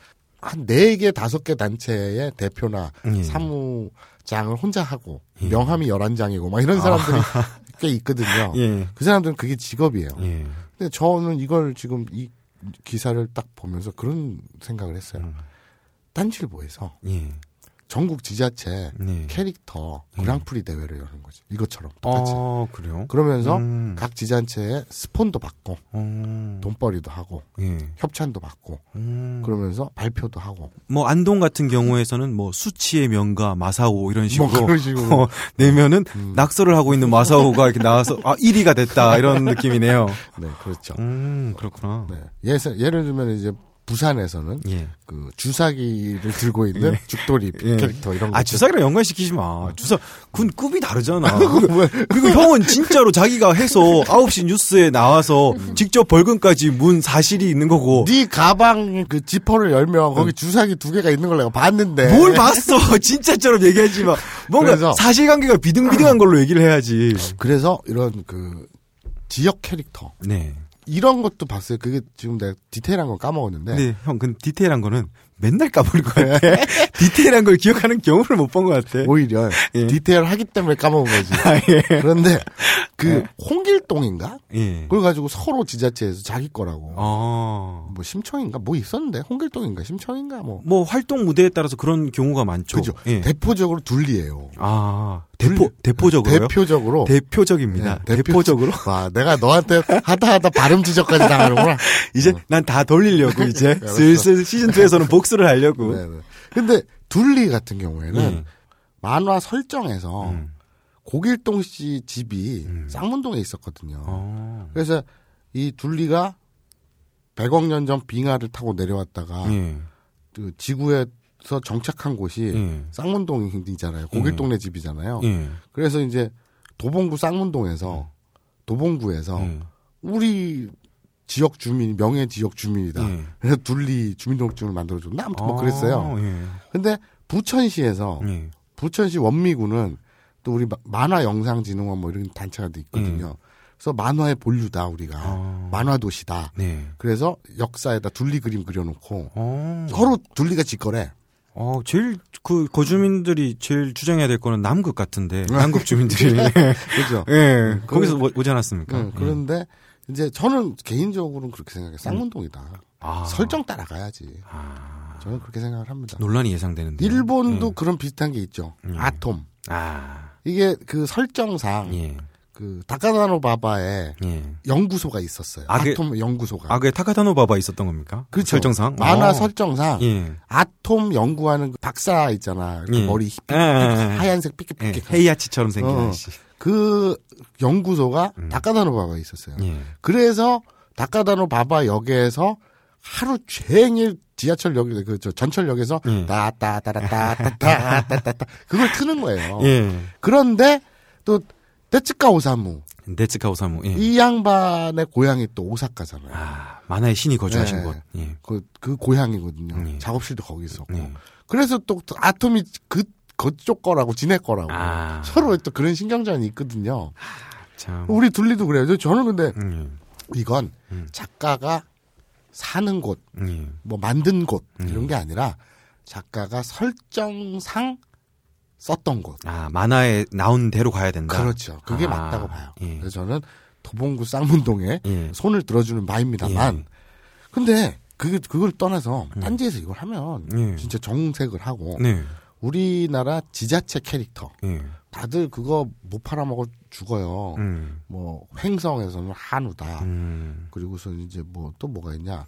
S3: 한네 개 다섯 개 단체의 대표나
S1: 예.
S3: 사무 장을 혼자 하고
S1: 예.
S3: 명함이 11장이고 막 이런 사람들이 꽤 있거든요.
S1: 예,
S3: 그 사람들은 그게 직업이에요.
S1: 예.
S3: 근데 저는 이걸 지금 이 기사를 딱 보면서 그런 생각을 했어요.
S1: 음.
S3: 딴질보에서
S1: 예.
S3: 전국 지자체
S1: 네.
S3: 캐릭터 그랑프리 대회를 여는 거지. 이것처럼 똑같이.
S1: 아, 그래요?
S3: 그러면서
S1: 음.
S3: 각 지자체에 스폰도 받고
S1: 어,
S3: 돈벌이도 하고
S1: 예.
S3: 협찬도 받고
S1: 음.
S3: 그러면서 발표도 하고
S1: 뭐 안동 같은 경우에서는 뭐 수치의 명가 마사오 이런 식으로
S3: 뭐 식으로
S1: 어, 내면은
S3: 음.
S1: 낙서를 하고 있는 마사오가 이렇게 나와서 아 1위가 됐다 이런 느낌이네요.
S3: 네 그렇죠.
S1: 음 그렇구나.
S3: 네. 예를, 예를 들면 이제 부산에서는
S1: 예.
S3: 그 주사기를 들고 있는 죽돌이
S1: 예.
S3: 캐릭터 이런 거.
S1: 아 주사기랑 연관시키지 마. 주사 군 급이 다르잖아. 그리고, 형은 진짜로 자기가 해서 9시 뉴스에 나와서 직접 벌금까지 문 사실이 있는 거고.
S3: 네 가방 그 지퍼를 열면 거기 주사기 두 개가 있는 걸 내가 봤는데.
S1: 뭘 봤어? 진짜처럼 얘기하지 마. 뭔가 사실관계가 비등비등한 걸로 얘기를 해야지.
S3: 그래서 이런 그 지역 캐릭터
S1: 네.
S3: 이런 것도 봤어요. 그게 지금 내가 디테일한 건 까먹었는데.
S1: 근데 형, 근 디테일한 거는 맨날 까버릴 것 같아. 디테일한 걸 기억하는 경우를 못 본 것 같아.
S3: 오히려
S1: 예.
S3: 디테일하기 때문에 까먹은 거지.
S1: 아, 예.
S3: 그런데 그 홍길동인가?
S1: 예.
S3: 그걸 가지고 서로 지자체에서 자기 거라고.
S1: 어.
S3: 뭐 심청인가? 뭐 있었는데 홍길동인가? 심청인가? 뭐.
S1: 뭐 활동 무대에 따라서 그런 경우가 많죠.
S3: 그죠.
S1: 예.
S3: 대표적으로 둘리예요.
S1: 아, 대포 대포적으로요?
S3: 대표적으로.
S1: 대표적입니다.
S3: 네, 대표-
S1: 대표 적으로.
S3: 와, 내가 너한테 하다 하다 발음 지적까지 당하는구나.
S1: 이제
S3: 어.
S1: 난다 돌리려고 이제. 슬슬 시즌 2에서는 복 수를 하려고.
S3: 네, 네. 근데 둘리 같은 경우에는
S1: 예.
S3: 만화 설정에서
S1: 음.
S3: 고길동 씨 집이
S1: 음.
S3: 쌍문동에 있었거든요.
S1: 어.
S3: 그래서 이 둘리가 100억 년 전 빙하를 타고 내려왔다가
S1: 예.
S3: 그 지구에서 정착한 곳이
S1: 예.
S3: 쌍문동이잖아요. 고길동네 집이잖아요.
S1: 예.
S3: 그래서 이제 도봉구 쌍문동에서 도봉구에서
S1: 예.
S3: 우리 지역 주민이 명예 지역 주민이다.
S1: 예.
S3: 그래서 둘리 주민등록증을 만들어줬나 아무튼 뭐 그랬어요.
S1: 예.
S3: 근데 부천시에서
S1: 예.
S3: 부천시 원미구는 또 우리 마- 만화 영상진흥원 뭐 이런 단체가 돼 있거든요. 그래서 만화의 본류다 우리가
S1: 아.
S3: 만화 도시다.
S1: 네.
S3: 그래서 역사에다 둘리 그림 그려놓고
S1: 어.
S3: 서로 둘리가 짓거래.
S1: 어, 제일 그 거주민들이 제일 주장해야 될 거는 남극 같은데 남극 주민들이
S3: 그죠?
S1: 예 거기서 뭐, 오지 않았습니까?
S3: 응, 그런데 이제 저는 개인적으로는 그렇게 생각해요. 쌍문동이다.
S1: 아.
S3: 설정 따라가야지.
S1: 아,
S3: 저는 그렇게 생각을 합니다.
S1: 논란이 예상되는데
S3: 일본도 그런 비슷한 게 있죠.
S1: 음.
S3: 아톰.
S1: 아,
S3: 이게 그 설정상
S1: 예,
S3: 그 다카다노 바바에
S1: 예.
S3: 연구소가 있었어요.
S1: 아, 그-
S3: 아톰 연구소가.
S1: 아, 그게 타카타노 바바 있었던 겁니까?
S3: 그렇죠.
S1: 설정상
S3: 만화
S1: 어.
S3: 설정상
S1: 예.
S3: 아톰 연구하는 그 박사 있잖아. 그
S1: 예.
S3: 머리 삐-
S1: 예, 예, 예.
S3: 하얀색
S1: 예,
S3: 삐끗삐끗.
S1: 헤이아치처럼 생긴
S3: 어.
S1: 아저씨.
S3: 그 연구소가
S1: 음.
S3: 다카다노 바바에 있었어요.
S1: 예.
S3: 그래서 다카다노 바바 역에서 하루 종일 지하철역 그저 전철역에서
S1: 예.
S3: 따따따라따따따따따 그걸 트는 거예요.
S1: 예.
S3: 그런데 또 데츠카 오사무
S1: 네츠카 오사무. 예.
S3: 이 양반의 고향이 또 오사카잖아요.
S1: 아, 만화의 신이 거주하신
S3: 네.
S1: 곳. 예.
S3: 그, 그 고향이거든요.
S1: 네.
S3: 작업실도 거기 있었고.
S1: 네.
S3: 그래서 또 아톰이 그 그쪽 거라고 지네 거라고
S1: 아.
S3: 서로 또 그런 신경전이 있거든요.
S1: 참.
S3: 우리 둘리도 그래요. 저는 근데
S1: 음,
S3: 이건
S1: 음.
S3: 작가가 사는 곳,
S1: 예.
S3: 뭐 만든 곳 이런
S1: 음.
S3: 게 아니라 작가가 설정상 썼던 곳.
S1: 아, 만화에 나온 대로 가야 된다.
S3: 그렇죠. 그게
S1: 아,
S3: 맞다고 봐요.
S1: 예.
S3: 그래서 저는 도봉구 쌍문동에
S1: 예.
S3: 손을 들어주는 바입니다만,
S1: 예.
S3: 근데 그게 그걸 떠나서
S1: 음.
S3: 딴지에서 이걸 하면
S1: 예.
S3: 진짜 정색을 하고
S1: 네.
S3: 우리나라 지자체 캐릭터
S1: 예.
S3: 다들 그거 못 팔아먹어 죽어요.
S1: 음.
S3: 뭐 횡성에서는 한우다.
S1: 음.
S3: 그리고서 이제 뭐 또 뭐가 있냐?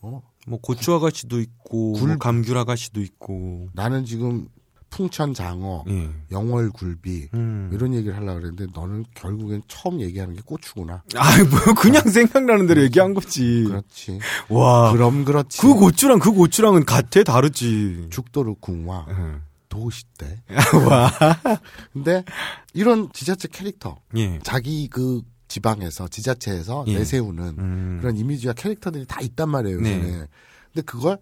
S3: 어
S1: 뭐 고추 아가씨도 있고
S3: 굴-
S1: 뭐 감귤 아가씨도 있고.
S3: 나는 지금 풍천 장어,
S1: 예.
S3: 영월 굴비
S1: 음.
S3: 이런 얘기를 하려고 그랬는데 너는 결국엔 처음 얘기하는 게 고추구나.
S1: 아이 뭐 그냥 생각나는 대로 얘기한 거지.
S3: 그렇지.
S1: 와.
S3: 그럼 그렇지.
S1: 그 고추랑 그 고추랑은 같아 다르지.
S3: 죽도록 궁화
S1: 예.
S3: 도시대.
S1: 와.
S3: 근데 이런 지자체 캐릭터
S1: 예.
S3: 자기 그 지방에서 지자체에서
S1: 예.
S3: 내세우는
S1: 음.
S3: 그런 이미지와 캐릭터들이 다 있단 말이에요.
S1: 네.
S3: 요즘에. 근데 그걸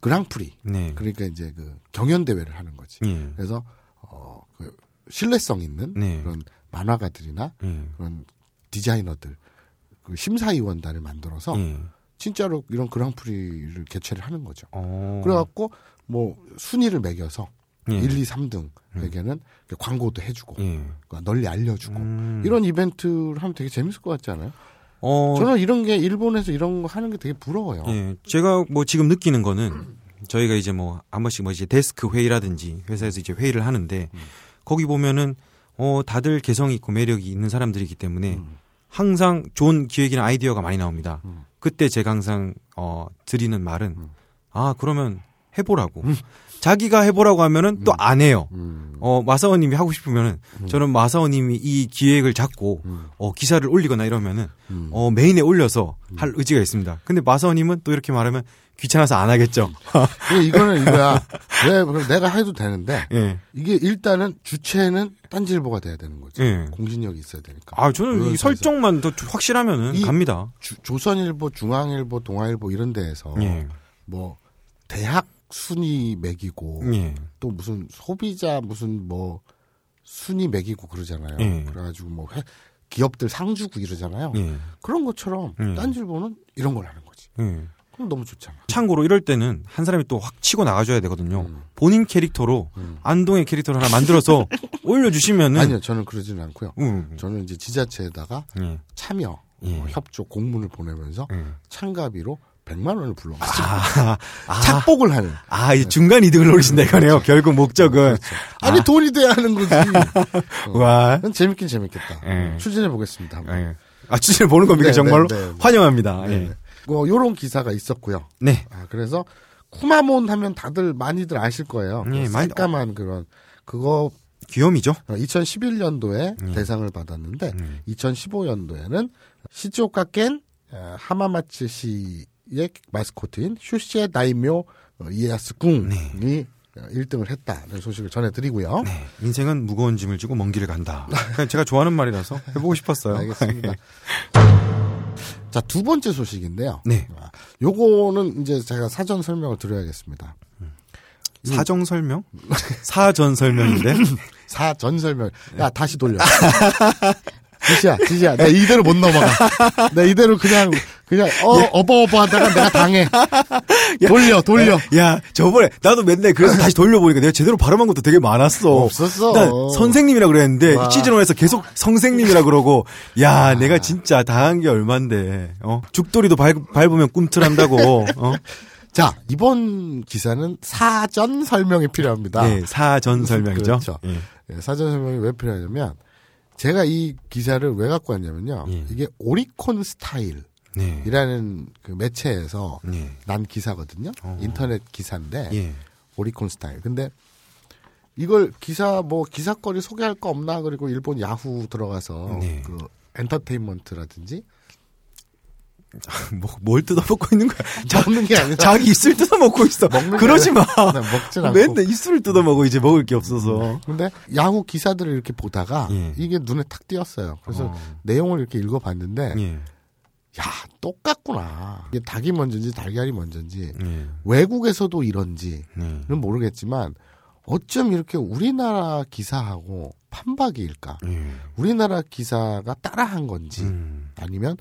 S3: 그랑프리
S1: 네.
S3: 그러니까 이제 그 경연 대회를 하는 거지.
S1: 예.
S3: 그래서 어, 그 신뢰성 있는
S1: 네.
S3: 그런 만화가들이나
S1: 예.
S3: 그런 디자이너들 그 심사위원단을 만들어서
S1: 예.
S3: 진짜로 이런 그랑프리를 개최를 하는 거죠.
S1: 어.
S3: 그래갖고 뭐 순위를 매겨서
S1: 예.
S3: 1, 2, 3등에게는 광고도 해주고
S1: 예.
S3: 그러니까 널리 알려주고
S1: 음.
S3: 이런 이벤트를 하면 되게 재밌을 것 같지 않아요?
S1: 어.
S3: 저는 이런 게 일본에서 이런 거 하는 게 되게 부러워요.
S1: 예, 제가 뭐 지금 느끼는 거는 저희가 이제 뭐 한 번씩 뭐 이제 데스크 회의라든지 회사에서 이제 회의를 하는데 거기 보면은 어 다들 개성 있고 매력이 있는 사람들이기 때문에
S3: 음.
S1: 항상 좋은 기획이나 아이디어가 많이 나옵니다.
S3: 음.
S1: 그때 제가 항상 어 드리는 말은
S3: 음.
S1: 아 그러면 해보라고. 자기가 해보라고 하면은 또 안 해요.
S3: 음.
S1: 어, 마사오님이 하고 싶으면은 저는 마사오님이 이 기획을 잡고 어, 기사를 올리거나 이러면은
S3: 음.
S1: 어, 메인에 올려서 할 의지가 있습니다. 근데 마사오님은 또 이렇게 말하면 귀찮아서 안 하겠죠.
S3: 근데 이거는 이거야. 왜 그럼 내가 해도 되는데
S1: 예.
S3: 이게 일단은 주체는 딴지일보가 돼야 되는 거지.
S1: 예.
S3: 공신력이 있어야 되니까.
S1: 아, 저는 이. 설정만 더 확실하면은
S3: 이-
S1: 갑니다.
S3: 주- 조선일보, 중앙일보, 동아일보 이런 데에서
S1: 예.
S3: 뭐 대학 순위 매기고
S1: 예.
S3: 또 무슨 소비자 무슨 뭐 순위 매기고 그러잖아요.
S1: 예.
S3: 그래가지고 뭐 회- 기업들 상 주고 이러잖아요.
S1: 예.
S3: 그런 것처럼
S1: 예.
S3: 딴질보는 이런 걸 하는 거지.
S1: 예.
S3: 그럼 너무 좋잖아.
S1: 참고로 이럴 때는 한 사람이 또 확 치고 나가줘야 되거든요.
S3: 음.
S1: 본인 캐릭터로
S3: 음.
S1: 안동의 캐릭터를 하나 만들어서 올려주시면은
S3: 아니요, 저는 그러지는 않고요.
S1: 음.
S3: 저는 이제 지자체에다가
S1: 예.
S3: 참여,
S1: 예.
S3: 어, 협조, 공문을 보내면서
S1: 예.
S3: 참가비로 100만 원을 불러왔어요.
S1: 아, 아,
S3: 착복을 하는.
S1: 아, 이 중간 이득을 노리신다 이거네요. 결국 목적은.
S3: 아니 돈이 돼야 하는 거지.
S1: 와.
S3: 그건 재밌긴 재밌겠다.
S1: 예.
S3: 추진해 보겠습니다.
S1: 예. 아, 취재를 보는 겁니까,
S3: 네,
S1: 정말로?
S3: 네, 네, 네.
S1: 환영합니다.
S3: 네.
S1: 예.
S3: 뭐 요런 기사가 있었고요.
S1: 네.
S3: 아, 그래서 쿠마몬 하면 다들 많이들 아실 거예요.
S1: 예,
S3: 그
S1: 많이-
S3: 새까만 그런 그거
S1: 귀염이죠?
S3: 2011년도에
S1: 예.
S3: 대상을 받았는데
S1: 음.
S3: 2015년도에는 시즈오카 켄 어, 하마마츠 시 의 마스코트인 슈시의 다이묘 어, 이에야스 궁이 어, 1등을 했다는 소식을 전해드리고요.
S1: 네. 인생은 무거운 짐을 지고 먼 길을 간다. 그냥 제가 좋아하는 말이라서 해보고 싶었어요.
S3: 알겠습니다. 자, 두 번째 소식인데요.
S1: 네.
S3: 아, 요거는 이제 제가 사전 설명을 드려야겠습니다.
S1: 사정 설명? 사전 설명인데?
S3: 사전 설명.
S1: 네.
S3: 야, 다시 돌려. 지시야, 지시야. 나 이대로 못 넘어가. 나 이대로 그냥, 그냥, 어,
S1: 예.
S3: 어버어버 하다가 내가 당해. 돌려, 돌려.
S1: 야, 저번에 나도 맨날 그래서 다시 돌려보니까 내가 제대로 발음한 것도 되게 많았어.
S3: 없었어.
S1: 난 선생님이라 그랬는데
S3: 와.
S1: 시즌 1에서 계속 선생님이라 그러고 야, 내가 진짜 당한 게 얼만데. 어? 죽돌이도 밟, 밟으면 꿈틀한다고. 어?
S3: 자, 이번 기사는 사전 설명이 필요합니다.
S1: 예, 사전 설명이죠.
S3: 그렇죠.
S1: 예.
S3: 예, 사전 설명이 왜 필요하냐면, 제가 이 기사를 왜 갖고 왔냐면요.
S1: 예.
S3: 이게 오리콘 스타일 이라는
S1: 네.
S3: 그 매체에서
S1: 예.
S3: 난 기사거든요.
S1: 어.
S3: 인터넷 기사인데,
S1: 예.
S3: 오리콘 스타일. 근데 이걸 기사 뭐 기사거리 소개할 거 없나 그리고 일본 야후 들어가서
S1: 네.
S3: 그 엔터테인먼트라든지
S1: 뭐, 뭘 뜯어먹고 있는 거야? 자,
S3: 먹는 게 아니라
S1: 자기 입술 뜯어먹고 있어. 그러지 마.
S3: 난 먹진 않고.
S1: 맨날 입술을 뜯어먹어 이제 먹을 게 없어서.
S3: 근데 야후 기사들을 이렇게 보다가
S1: 예.
S3: 이게 눈에 탁 띄었어요. 그래서
S1: 어.
S3: 내용을 이렇게 읽어봤는데
S1: 예.
S3: 야 똑같구나. 이게 닭이 먼저인지 달걀이 먼저인지
S1: 예.
S3: 외국에서도 이런지는
S1: 네.
S3: 모르겠지만 어쩜 이렇게 우리나라 기사하고 판박이일까?
S1: 예.
S3: 우리나라 기사가 따라한 건지
S1: 음.
S3: 아니면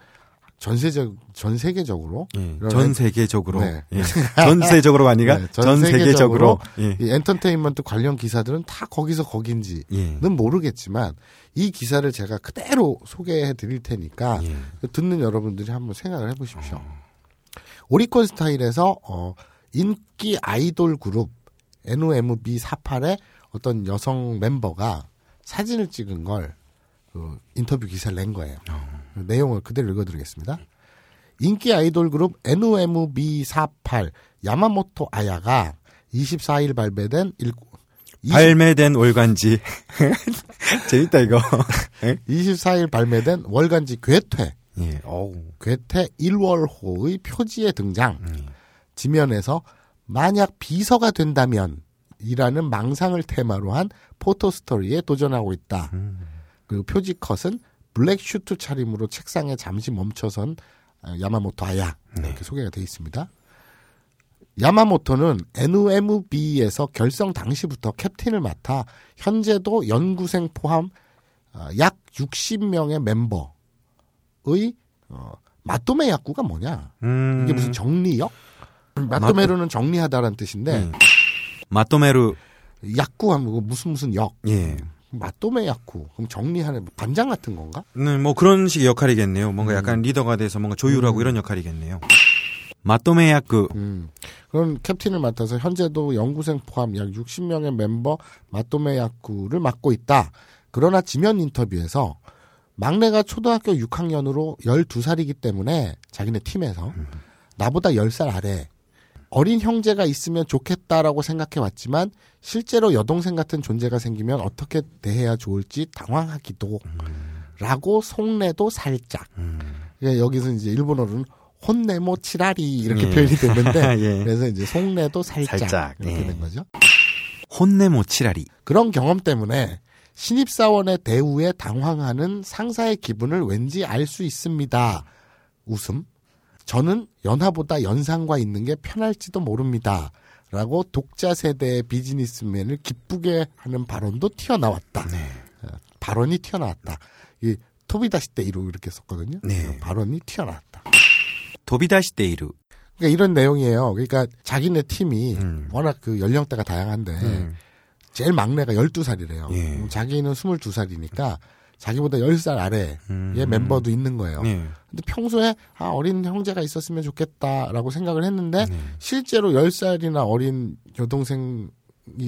S3: 전세적 전 세계적으로
S1: 예. 전
S3: 엔-
S1: 세계적으로.
S3: 네.
S1: 예. 전세적으로가 아니라
S3: 네,
S1: 전, 세계적으로. 예.
S3: 이 엔터테인먼트 관련 기사들은 다 거기서 거긴지는
S1: 예.
S3: 모르겠지만 이 기사를 제가 그대로 소개해 드릴 테니까
S1: 예.
S3: 듣는 여러분들이 한번 생각을 해보십시오. 오리콘 스타일에서 어, 인기 아이돌 그룹 NOMB48의 어떤 여성 멤버가 사진을 찍은 걸 그, 인터뷰 기사를 낸 거예요. 그 내용을 그대로 읽어드리겠습니다. 인기 아이돌 그룹 NOMB48 야마모토 아야가 24일 발매된 일, 20
S1: 발매된 월간지. 재밌다, 이거. 예?
S3: 24일 발매된 월간지 괴퇴
S1: 예.
S3: 괴퇴 1월호의 표지에 등장.
S1: 음.
S3: 지면에서 만약 비서가 된다면 이라는 망상을 테마로 한 포토스토리에 도전하고 있다.
S1: 음.
S3: 그리고 표지 컷은 블랙 슈트 차림으로 책상에 잠시 멈춰선 아, 야마모토 아야
S1: 네.
S3: 이렇게 소개가 되어 있습니다. 야마모토는 NMB에서 결성 당시부터 캡틴을 맡아 현재도 연구생 포함 아, 약 60명의 멤버의 어, まとめ役가 뭐냐?
S1: 음.
S3: 이게 무슨 정리역? 마토메루는 정리하다라는 뜻인데
S1: 예. 마토메루.
S3: 야쿠하면 그거 무슨 무슨 역?
S1: 예.
S3: 마토메 야쿠. 그럼 정리하는 반장 같은 건가?
S1: 네, 뭐 그런 식의 역할이겠네요. 뭔가
S3: 음.
S1: 약간 리더가 돼서 뭔가 조율하고 이런 역할이겠네요. 마토메 야크.
S3: 음. 그런 캡틴을 맡아서 현재도 연구생 포함 약 60명의 멤버 마토메 야쿠를 맡고 있다. 그러나 지면 인터뷰에서 막내가 초등학교 6학년으로 12살이기 때문에 자기네 팀에서 나보다 10살 아래 어린 형제가 있으면 좋겠다라고 생각해 왔지만 실제로 여동생 같은 존재가 생기면 어떻게 대해야 좋을지 당황하기도 라고 속내도 살짝
S1: 음.
S3: 예, 여기서 이제 일본어로는 혼내모 치라리 이렇게
S1: 예.
S3: 표현이 됐는데
S1: 예.
S3: 그래서 이제 속내도 살짝,
S1: 살짝,
S3: 이렇게
S1: 예.
S3: 된 거죠.
S1: 혼내모 치라리.
S3: 그런 경험 때문에 신입사원의 대우에 당황하는 상사의 기분을 왠지 알 수 있습니다. 웃음. 저는 연하보다 연상과 있는 게 편할지도 모릅니다. 라고 독자 세대의 비즈니스맨을 기쁘게 하는 발언도 튀어나왔다.
S1: 네.
S3: 어, 발언이 튀어나왔다. 이 토비다시 때이로 이렇게 썼거든요.
S1: 네.
S3: 어, 발언이 튀어나왔다.
S1: 도비다시 데이루.
S3: 그러니까 이런 내용이에요. 그러니까 자기네 팀이
S1: 음.
S3: 워낙 그 연령대가 다양한데
S1: 음.
S3: 제일 막내가 12살이래요.
S1: 예.
S3: 자기는 22살이니까 자기보다 10살 아래의
S1: 음.
S3: 멤버도 있는 거예요.
S1: 네.
S3: 근데 평소에 아, 어린 형제가 있었으면 좋겠다라고 생각을 했는데
S1: 네.
S3: 실제로 10살이나 어린 여동생이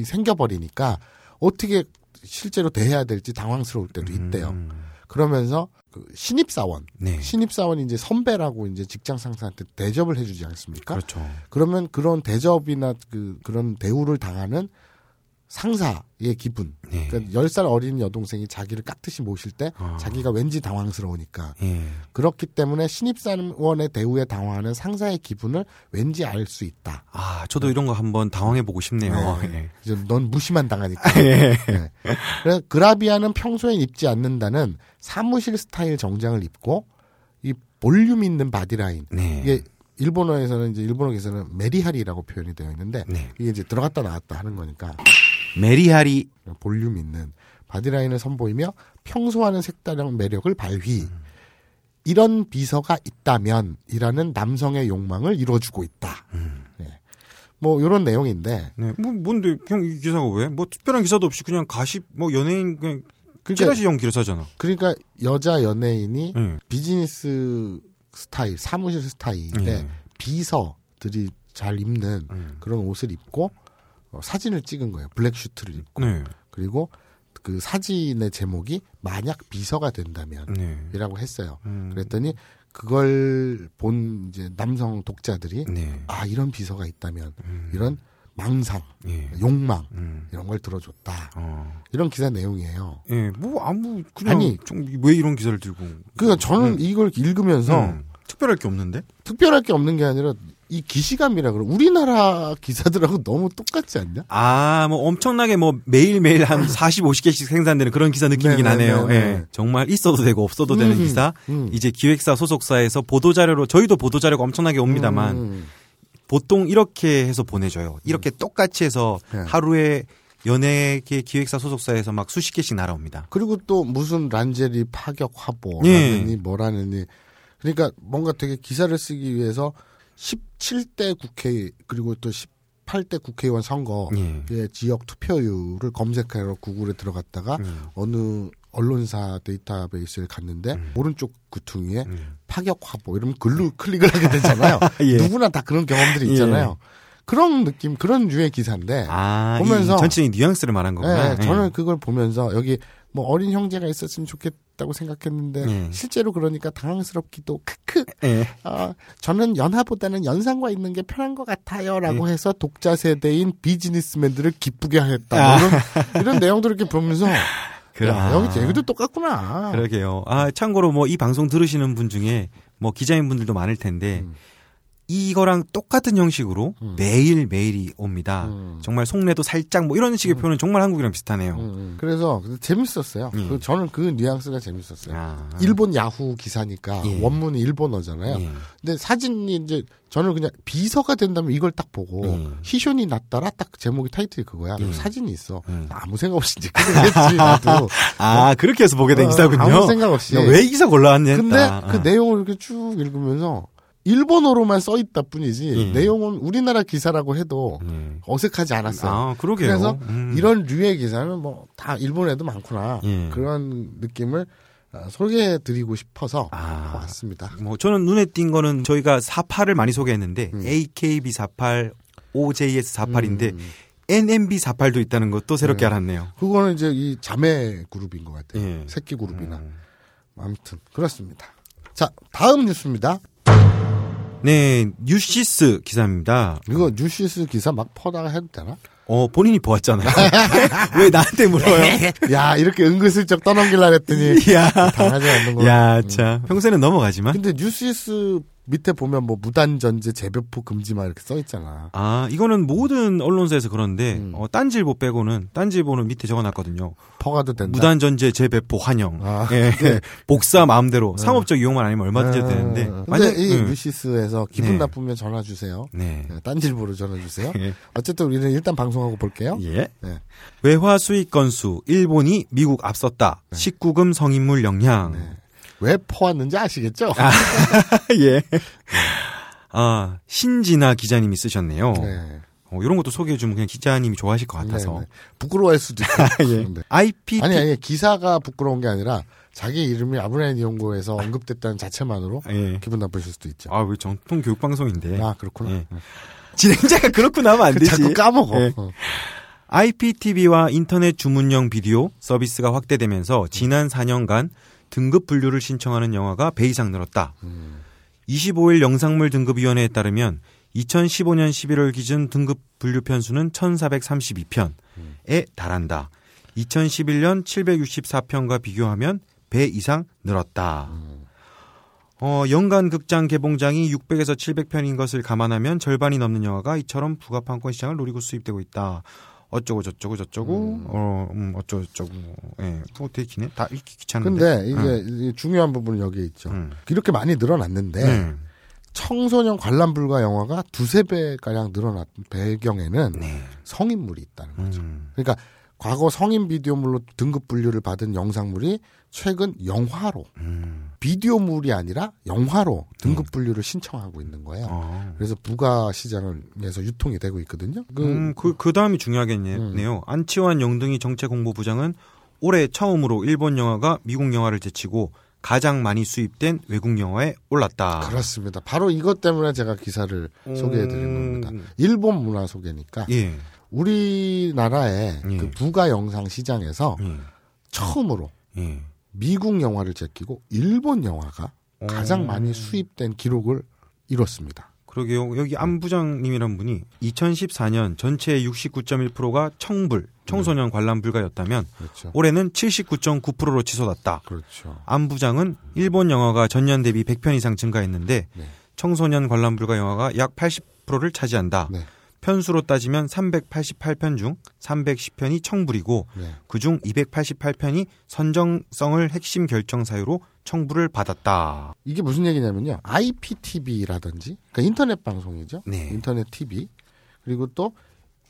S3: 생겨버리니까 어떻게 실제로 대해야 될지 당황스러울 때도 있대요.
S1: 음.
S3: 그러면서 그 신입사원,
S1: 네.
S3: 신입사원이 이제 선배라고 이제 직장 상사한테 대접을 해주지 않습니까?
S1: 그렇죠.
S3: 그러면 그런 대접이나 그 그런 대우를 당하는 상사의 기분.
S1: 네.
S3: 그러니까 10살 어린 여동생이 자기를 깍듯이 모실 때
S1: 어.
S3: 자기가 왠지 당황스러우니까.
S1: 예.
S3: 그렇기 때문에 신입사원의 대우에 당황하는 상사의 기분을 왠지 알 수 있다.
S1: 아, 저도 이런 거 한번 당황해 보고 싶네요.
S3: 네.
S1: 예.
S3: 넌 무시만 당하니까. 네. 그래서 그라비아는 평소엔 입지 않는다는 사무실 스타일 정장을 입고 이 볼륨 있는 바디라인.
S1: 네.
S3: 이게 일본어에서는 이제 일본어에서는 메리하리라고 표현이 되어 있는데
S1: 네.
S3: 이게 이제 들어갔다 나왔다 하는 거니까
S1: メリハリ.
S3: 볼륨 있는 바디라인을 선보이며 평소와는 색다른 매력을 발휘. 이런 비서가 있다면이라는 남성의 욕망을 이루어주고 있다. 네. 뭐 이런 내용인데
S1: 네. 뭐 뭔데 형이 기사가 왜? 뭐 특별한 기사도 없이 그냥 가십 뭐 연예인 그냥
S3: 그러니까,
S1: 찌라시형 기사잖아.
S3: 그러니까 여자 연예인이
S1: 예.
S3: 비즈니스 스타일, 사무실 스타일의
S1: 예.
S3: 비서들이 잘 입는
S1: 음.
S3: 그런 옷을 입고 어, 사진을 찍은 거예요. 블랙 슈트를 입고
S1: 네.
S3: 그리고 그 사진의 제목이 만약 비서가 된다면
S1: 네.
S3: 이라고 했어요.
S1: 음.
S3: 그랬더니 그걸 본 이제 남성 독자들이
S1: 네.
S3: 아 이런 비서가 있다면
S1: 음.
S3: 이런 망상,
S1: 예.
S3: 욕망
S1: 음.
S3: 이런 걸 들어줬다.
S1: 어.
S3: 이런 기사 내용이에요.
S1: 예. 뭐 아무 그냥
S3: 아니.
S1: 좀왜 이런 기사를 들고
S3: 그러니까 저는 이걸 읽으면서
S1: 음. 특별할 게 없는데?
S3: 특별할 게 없는 게 아니라 이 기시감이라 그래. 우리나라 기사들하고 너무 똑같지 않냐?
S1: 아, 뭐 엄청나게 뭐 매일매일 한 40, 50개씩 생산되는 그런 기사 느낌이긴
S3: 네네네네.
S1: 하네요. 예. 정말 있어도 되고 없어도 되는
S3: 음,
S1: 기사.
S3: 음.
S1: 이제 기획사 소속사에서 보도 자료로 저희도 보도 자료가 엄청나게 옵니다만
S3: 음.
S1: 보통 이렇게 해서 보내줘요. 이렇게 똑같이 해서
S3: 네.
S1: 하루에 연예계 기획사 소속사에서 막 수십 개씩 날아옵니다.
S3: 그리고 또 무슨 란제리 파격 화보
S1: 예.
S3: 하느니 뭐라느니 그러니까 뭔가 되게 기사를 쓰기 위해서 17대 국회 그리고 또 18대 국회의원 선거의
S1: 예.
S3: 지역 투표율을 검색하러 구글에 들어갔다가
S1: 음.
S3: 어느 언론사 데이터베이스를 갔는데
S1: 음.
S3: 오른쪽 구퉁이에
S1: 음.
S3: 파격 화보 이러면 글로 클릭을 하게 되잖아요.
S1: 예.
S3: 누구나 다 그런 경험들이 있잖아요. 그런 느낌, 그런 류의 기사인데
S1: 아,
S3: 보면서-
S1: 이 전체적인 뉘앙스를 말한 거구나.
S3: 네, 저는 그걸 보면서 여기 뭐 어린 형제가 있었으면 좋겠다 고 생각했는데
S1: 예.
S3: 실제로 그러니까 당황스럽기도 크크.
S1: 예.
S3: 어, 저는 연하보다는 연상과 있는 게 편한 것
S1: 예.
S3: 같아요라고 해서 독자 세대인 비즈니스맨들을 기쁘게 하였다.
S1: 아.
S3: 뭐 이런 이런 내용들을 이렇게 보면서
S1: 그래.
S3: 야, 여기 여기도 똑같구나.
S1: 그러게요. 아, 참고로 뭐 이 방송 들으시는 분 중에 뭐 기자인 분들도 많을 텐데
S3: 음.
S1: 이거랑 똑같은 형식으로
S3: 음.
S1: 매일 매일이 옵니다.
S3: 음.
S1: 정말 속내도 살짝 뭐 이런 식의 표현은 정말 한국이랑 비슷하네요.
S3: 음, 그래서 재밌었어요.
S1: 음.
S3: 그 저는 그 뉘앙스가 재밌었어요.
S1: 아.
S3: 일본 야후 기사니까
S1: 예.
S3: 원문이 일본어잖아요.
S1: 예.
S3: 근데 사진이 이제 저는 그냥 비서가 된다면 이걸 딱 보고
S1: 음.
S3: 희쇼니 났다라 딱 제목이 타이틀이 그거야.
S1: 음.
S3: 사진이 있어.
S1: 음.
S3: 아무 생각 없이 이제 그랬지 나도.
S1: 아, 그렇게 해서 보게 된
S3: 어,
S1: 기사군요.
S3: 아무 생각 없이.
S1: 이 기사 골라왔냐.
S3: 근데 그
S1: 아.
S3: 내용을 이렇게 쭉 읽으면서 일본어로만 써 있다 뿐이지
S1: 예.
S3: 내용은 우리나라 기사라고 해도
S1: 예.
S3: 어색하지 않았어요.
S1: 아.
S3: 그래서
S1: 음.
S3: 이런 류의 기사는 뭐 다 일본에도 많구나.
S1: 예.
S3: 그런 느낌을 어, 소개해 드리고 싶어서
S1: 아.
S3: 왔습니다.
S1: 뭐 저는 눈에 띈 거는 저희가 48을 많이 소개했는데
S3: 음.
S1: AKB 48, OJS 48인데
S3: 음.
S1: NMB 48도 있다는 것도 새롭게
S3: 네.
S1: 알았네요.
S3: 그거는 이제 이 자매 그룹인 것 같아요.
S1: 예.
S3: 새끼 그룹이나.
S1: 음.
S3: 아무튼 그렇습니다. 자 다음 뉴스입니다.
S1: 네, 뉴시스 기사입니다.
S3: 이거 뉴시스 기사 막 퍼다가 해도 되나?
S1: 어, 본인이 보았잖아요. 왜 나한테 물어요?
S3: 야 이렇게 은근슬쩍 떠넘길라 했더니
S1: 야,
S3: 당하지 않는 거.
S1: 야, 참. 평소에는 넘어가지만.
S3: 근데 뉴시스 밑에 보면 뭐 무단 전제 재배포 금지 막 이렇게 써 있잖아.
S1: 아, 이거는 모든 언론사에서 그런데,
S3: 음.
S1: 어, 딴지일보 빼고는, 딴지일보는 밑에 적어놨거든요.
S3: 퍼가도 된다.
S1: 무단 전제 재배포 환영.
S3: 아,
S1: 예. 복사 마음대로. 상업적 이용만 아니면 얼마든지 해도 되는데. 만약-
S3: 이
S1: 음.
S3: 뉴시스에서 기분
S1: 네.
S3: 나쁘면 전화 주세요.
S1: 네.
S3: 네, 딴질보로 전화 주세요.
S1: 예.
S3: 어쨌든 우리는 일단 방송하고 볼게요.
S1: 예.
S3: 네.
S1: 외화 수익 건수, 일본이 미국 앞섰다. 19금 성인물 역량.
S3: 네. 왜 퍼왔는지 아시겠죠?
S1: 예. 아, 신진아 기자님이 쓰셨네요.
S3: 네.
S1: 어, 이런 것도 소개해주면 그냥 기자님이 좋아하실 것 같아서.
S3: 네, 네. 부끄러워할 수도 있고.
S1: 예.
S3: 네.
S1: IPT.
S3: 아니 아니 기사가 부끄러운 게 아니라 자기 이름이 아브라인 이용고에서 언급됐다는 자체만으로
S1: 예.
S3: 기분 나쁘실 수도 있죠.
S1: 아, 왜 정통 교육방송인데.
S3: 아 그렇구나.
S1: 예. 진행자가 그렇구나 하면 안 되지.
S3: 자꾸 까먹어.
S1: 예.
S3: 어.
S1: IPTV와 인터넷 주문형 비디오 서비스가 확대되면서 지난 4년간 등급 분류를 신청하는 영화가 배 이상 늘었다. 25일 영상물 등급위원회에 따르면 2015년 11월 기준 등급 분류 편수는 1432편에 달한다. 2011년 764편과 비교하면 배 이상 늘었다. 어, 연간 극장 개봉장이 600에서 700편인 것을 감안하면 절반이 넘는 영화가 이처럼 부가판권 시장을 노리고 수입되고 있다. 어쩌고 저쩌고 저쩌고 어, 음, 어쩌고 저쩌고 예, 뭐 되게 기네. 다 읽기 귀찮은데.
S3: 근데 이게 이 중요한 부분은 여기에 있죠.
S1: 음.
S3: 이렇게 많이 늘어났는데
S1: 네.
S3: 청소년 관람 불가 영화가 두세 배 가량 늘어난 배경에는
S1: 네.
S3: 성인물이 있다는 거죠.
S1: 음.
S3: 그러니까 과거 성인 비디오물로 등급 분류를 받은 영상물이 최근 영화로
S1: 음.
S3: 비디오물이 아니라 영화로 등급 분류를 신청하고 있는 거예요.
S1: 어.
S3: 그래서 부가 시장에서 유통이 되고 있거든요. 그
S1: 음, 그, 그 다음이 중요하겠네요. 안치환 영등이 정책홍보부장은 올해 처음으로 일본 영화가 미국 영화를 제치고 가장 많이 수입된 외국 영화에 올랐다.
S3: 그렇습니다. 바로 이것 때문에 제가 기사를 소개해 드린 겁니다.
S1: 음.
S3: 일본 문화 소개니까
S1: 예.
S3: 우리나라의
S1: 예.
S3: 그 부가 영상 시장에서
S1: 예.
S3: 처음으로
S1: 예.
S3: 미국 영화를 제끼고 일본 영화가 가장 많이 수입된 기록을 이뤘습니다.
S1: 그러게요. 여기 안 부장님이란 분이 2014년 전체의 69.1%가 청불, 청소년 관람 불가였다면
S3: 그렇죠.
S1: 올해는 79.9%로 치솟았다.
S3: 그렇죠.
S1: 안 부장은 일본 영화가 전년 대비 100편 이상 증가했는데
S3: 네.
S1: 청소년 관람 불가 영화가 약 80%를 차지한다.
S3: 네.
S1: 편수로 따지면 388편 중 310편이 청불이고
S3: 네.
S1: 그중 288편이 선정성을 핵심 결정 사유로 청불을 받았다.
S3: 이게 무슨 얘기냐면요. IPTV라든지 그러니까 인터넷 방송이죠.
S1: 네.
S3: 인터넷 TV 그리고 또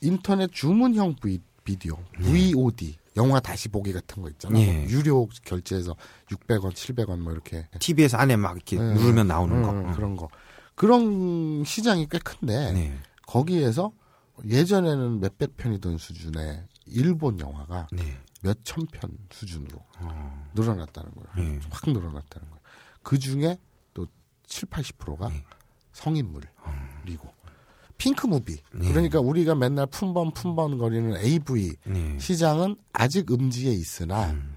S3: 인터넷 주문형 비, 비디오 VOD 영화 다시 보기 같은 거 있잖아요.
S1: 네.
S3: 유료 결제해서 600원, 700원 뭐 이렇게
S1: TV에서 안에 막 이렇게
S3: 네.
S1: 누르면 나오는
S3: 음,
S1: 거.
S3: 음,
S1: 음.
S3: 그런 거 그런 시장이 꽤 큰데
S1: 네.
S3: 거기에서 예전에는 몇백 편이던 수준의 일본 영화가
S1: 네.
S3: 몇천 편 수준으로
S1: 어.
S3: 늘어났다는 거예요.
S1: 네.
S3: 확 늘어났다는 거예요. 그 중에 또 7, 80%가
S1: 네.
S3: 성인물이고 핑크 무비.
S1: 네.
S3: 그러니까 우리가 맨날 품번 품번 거리는 AV
S1: 네.
S3: 시장은 아직 음지에 있으나
S1: 음.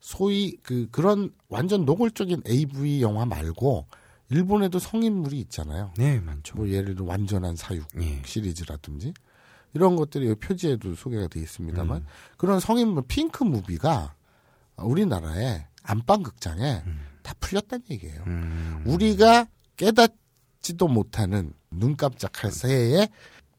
S3: 소위 그 그런 완전 노골적인 AV 영화 말고 일본에도 성인물이 있잖아요.
S1: 네, 많죠.
S3: 뭐 예를 들어 완전한 사육
S1: 예.
S3: 시리즈라든지 이런 것들이 표지에도 소개가 되어 있습니다만
S1: 음.
S3: 그런 성인물 핑크 무비가 우리나라의 안방 극장에 다 풀렸다는 얘기예요.
S1: 음.
S3: 우리가 깨닫지도 못하는 눈 깜짝할 새에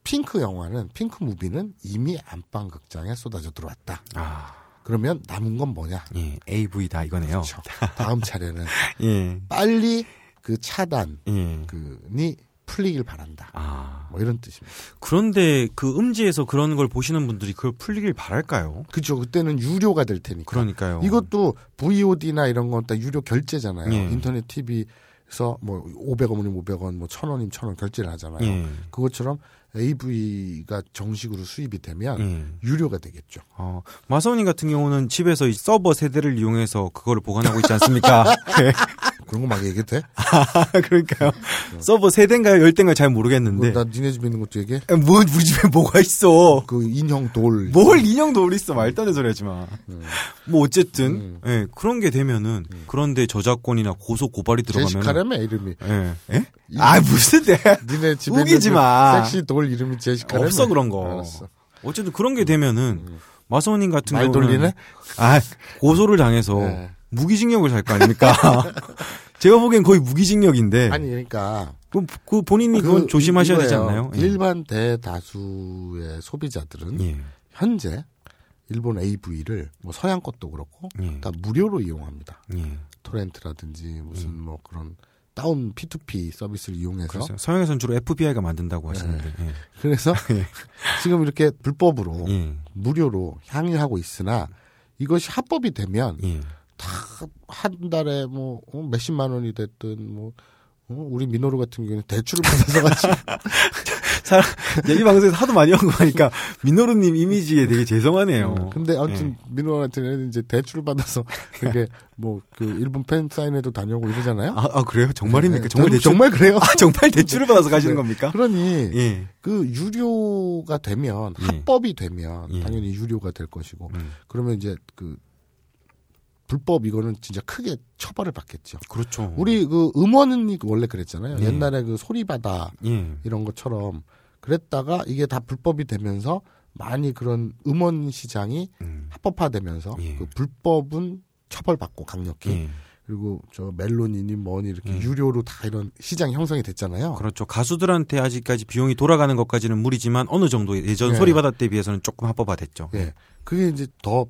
S3: 핑크 영화는 핑크 무비는 이미 안방 극장에 쏟아져 들어왔다.
S1: 아,
S3: 그러면 남은 건 뭐냐?
S1: 예, AV다 이거네요.
S3: 그렇죠. 다음 차례는
S1: 예,
S3: 빨리 그 차단
S1: 예.
S3: 그니 풀리길 바란다.
S1: 아,
S3: 뭐 이런 뜻입니다.
S1: 그런데 그 음지에서 그런 걸 보시는 분들이 그걸 풀리길 바랄까요?
S3: 그죠. 그때는 유료가 될 테니까.
S1: 그러니까요.
S3: 이것도 VOD나 이런 건 다 유료 결제잖아요.
S1: 예.
S3: 인터넷 TV에서 뭐 500원이면 500원, 뭐 1000원이면 1000원 결제를 하잖아요.
S1: 예,
S3: 그것처럼 AV가 정식으로 수입이 되면
S1: 예.
S3: 유료가 되겠죠.
S1: 어, 마사오님 같은 경우는 집에서 이 서버 세대를 이용해서 그거를 보관하고 있지 않습니까? 예.
S3: 그런 거 막 얘기해도 돼?
S1: 그러니까요. 서버 세대인가요? 열대인가요? 잘 모르겠는데.
S3: 뭐, 나 니네 집에 있는 것도 얘기해?
S1: 뭐, 우리 집에 뭐가 있어.
S3: 그 인형 돌.
S1: 뭘 인형도 우리 있어. 말도 안 되는 소리 하지 마. 뭐, 어쨌든, 예, 그런 게 되면은, 그런데 저작권이나 고소, 고발이 들어가면.
S3: 제시카라며 이름이.
S1: 예. 예? 아, 무슨 데
S3: 니네 집에
S1: 우기지
S3: 그
S1: 마.
S3: 섹시 돌 이름이 제시카라며.
S1: 없어, 그런 거.
S3: 알았어.
S1: 어쨌든 그런 게 되면은, 마서님 같은
S3: 말
S1: 경우는.
S3: 돌리네?
S1: 아, 고소를 당해서
S3: 네.
S1: 무기징역을 살 거 아닙니까? 제가 보기엔 거의 무기징역인데.
S3: 아니, 그러니까.
S1: 그, 그 본인이 그건
S3: 그
S1: 조심하셔야 되지
S3: 이거예요.
S1: 않나요? 예.
S3: 일반 대다수의 소비자들은
S1: 예.
S3: 현재 일본 AV를 뭐 서양 것도 그렇고
S1: 예.
S3: 다 무료로 이용합니다.
S1: 예.
S3: 토렌트라든지 무슨 뭐 그런 다운 P2P 서비스를 이용해서
S1: 그래서 서양에서는 주로 FBI가 만든다고 하시는데. 예.
S3: 그래서 지금 이렇게 불법으로
S1: 예.
S3: 무료로 향유하고 있으나 이것이 합법이 되면
S1: 예.
S3: 다한 달에 뭐 어, 몇십만 원이 됐든 뭐 어, 우리 민호루 같은 경우는 대출을 받아서 가지고
S1: 사람, 얘기 방송에서 하도 많이 언급하니까 민호루님 이미지에 되게 죄송하네요.
S3: 근데 아무튼
S1: 예.
S3: 민호 같은 애는 이제 대출을 받아서 그게 뭐 그 일본 팬 사인회도 다녀오고 이러잖아요.
S1: 아, 아, 그래요? 정말입니까?
S3: 네,
S1: 정말 대출?
S3: 정말 그래요.
S1: 아, 정말 대출을 받아서 가시는
S3: 네.
S1: 겁니까?
S3: 그러니
S1: 예.
S3: 그 유료가 되면
S1: 예.
S3: 합법이 되면
S1: 예.
S3: 당연히 유료가 될 것이고
S1: 음.
S3: 그러면 이제 그 불법 이거는 진짜 크게 처벌을 받겠죠.
S1: 그렇죠.
S3: 우리 그 음원이 원래 그랬잖아요.
S1: 예.
S3: 옛날에 그 소리바다
S1: 예.
S3: 이런 것처럼 그랬다가 이게 다 불법이 되면서 많이 그런 음원 시장이
S1: 음.
S3: 합법화되면서
S1: 예.
S3: 그 불법은 처벌받고 강력히
S1: 예.
S3: 그리고 저 멜론이니 뭐니 이렇게
S1: 예.
S3: 유료로 다 이런 시장이 형성이 됐잖아요.
S1: 그렇죠. 가수들한테 아직까지 비용이 돌아가는 것까지는 무리지만 어느 정도 예전
S3: 예.
S1: 소리바다 때 비해서는 조금 합법화됐죠.
S3: 예, 그게 이제 더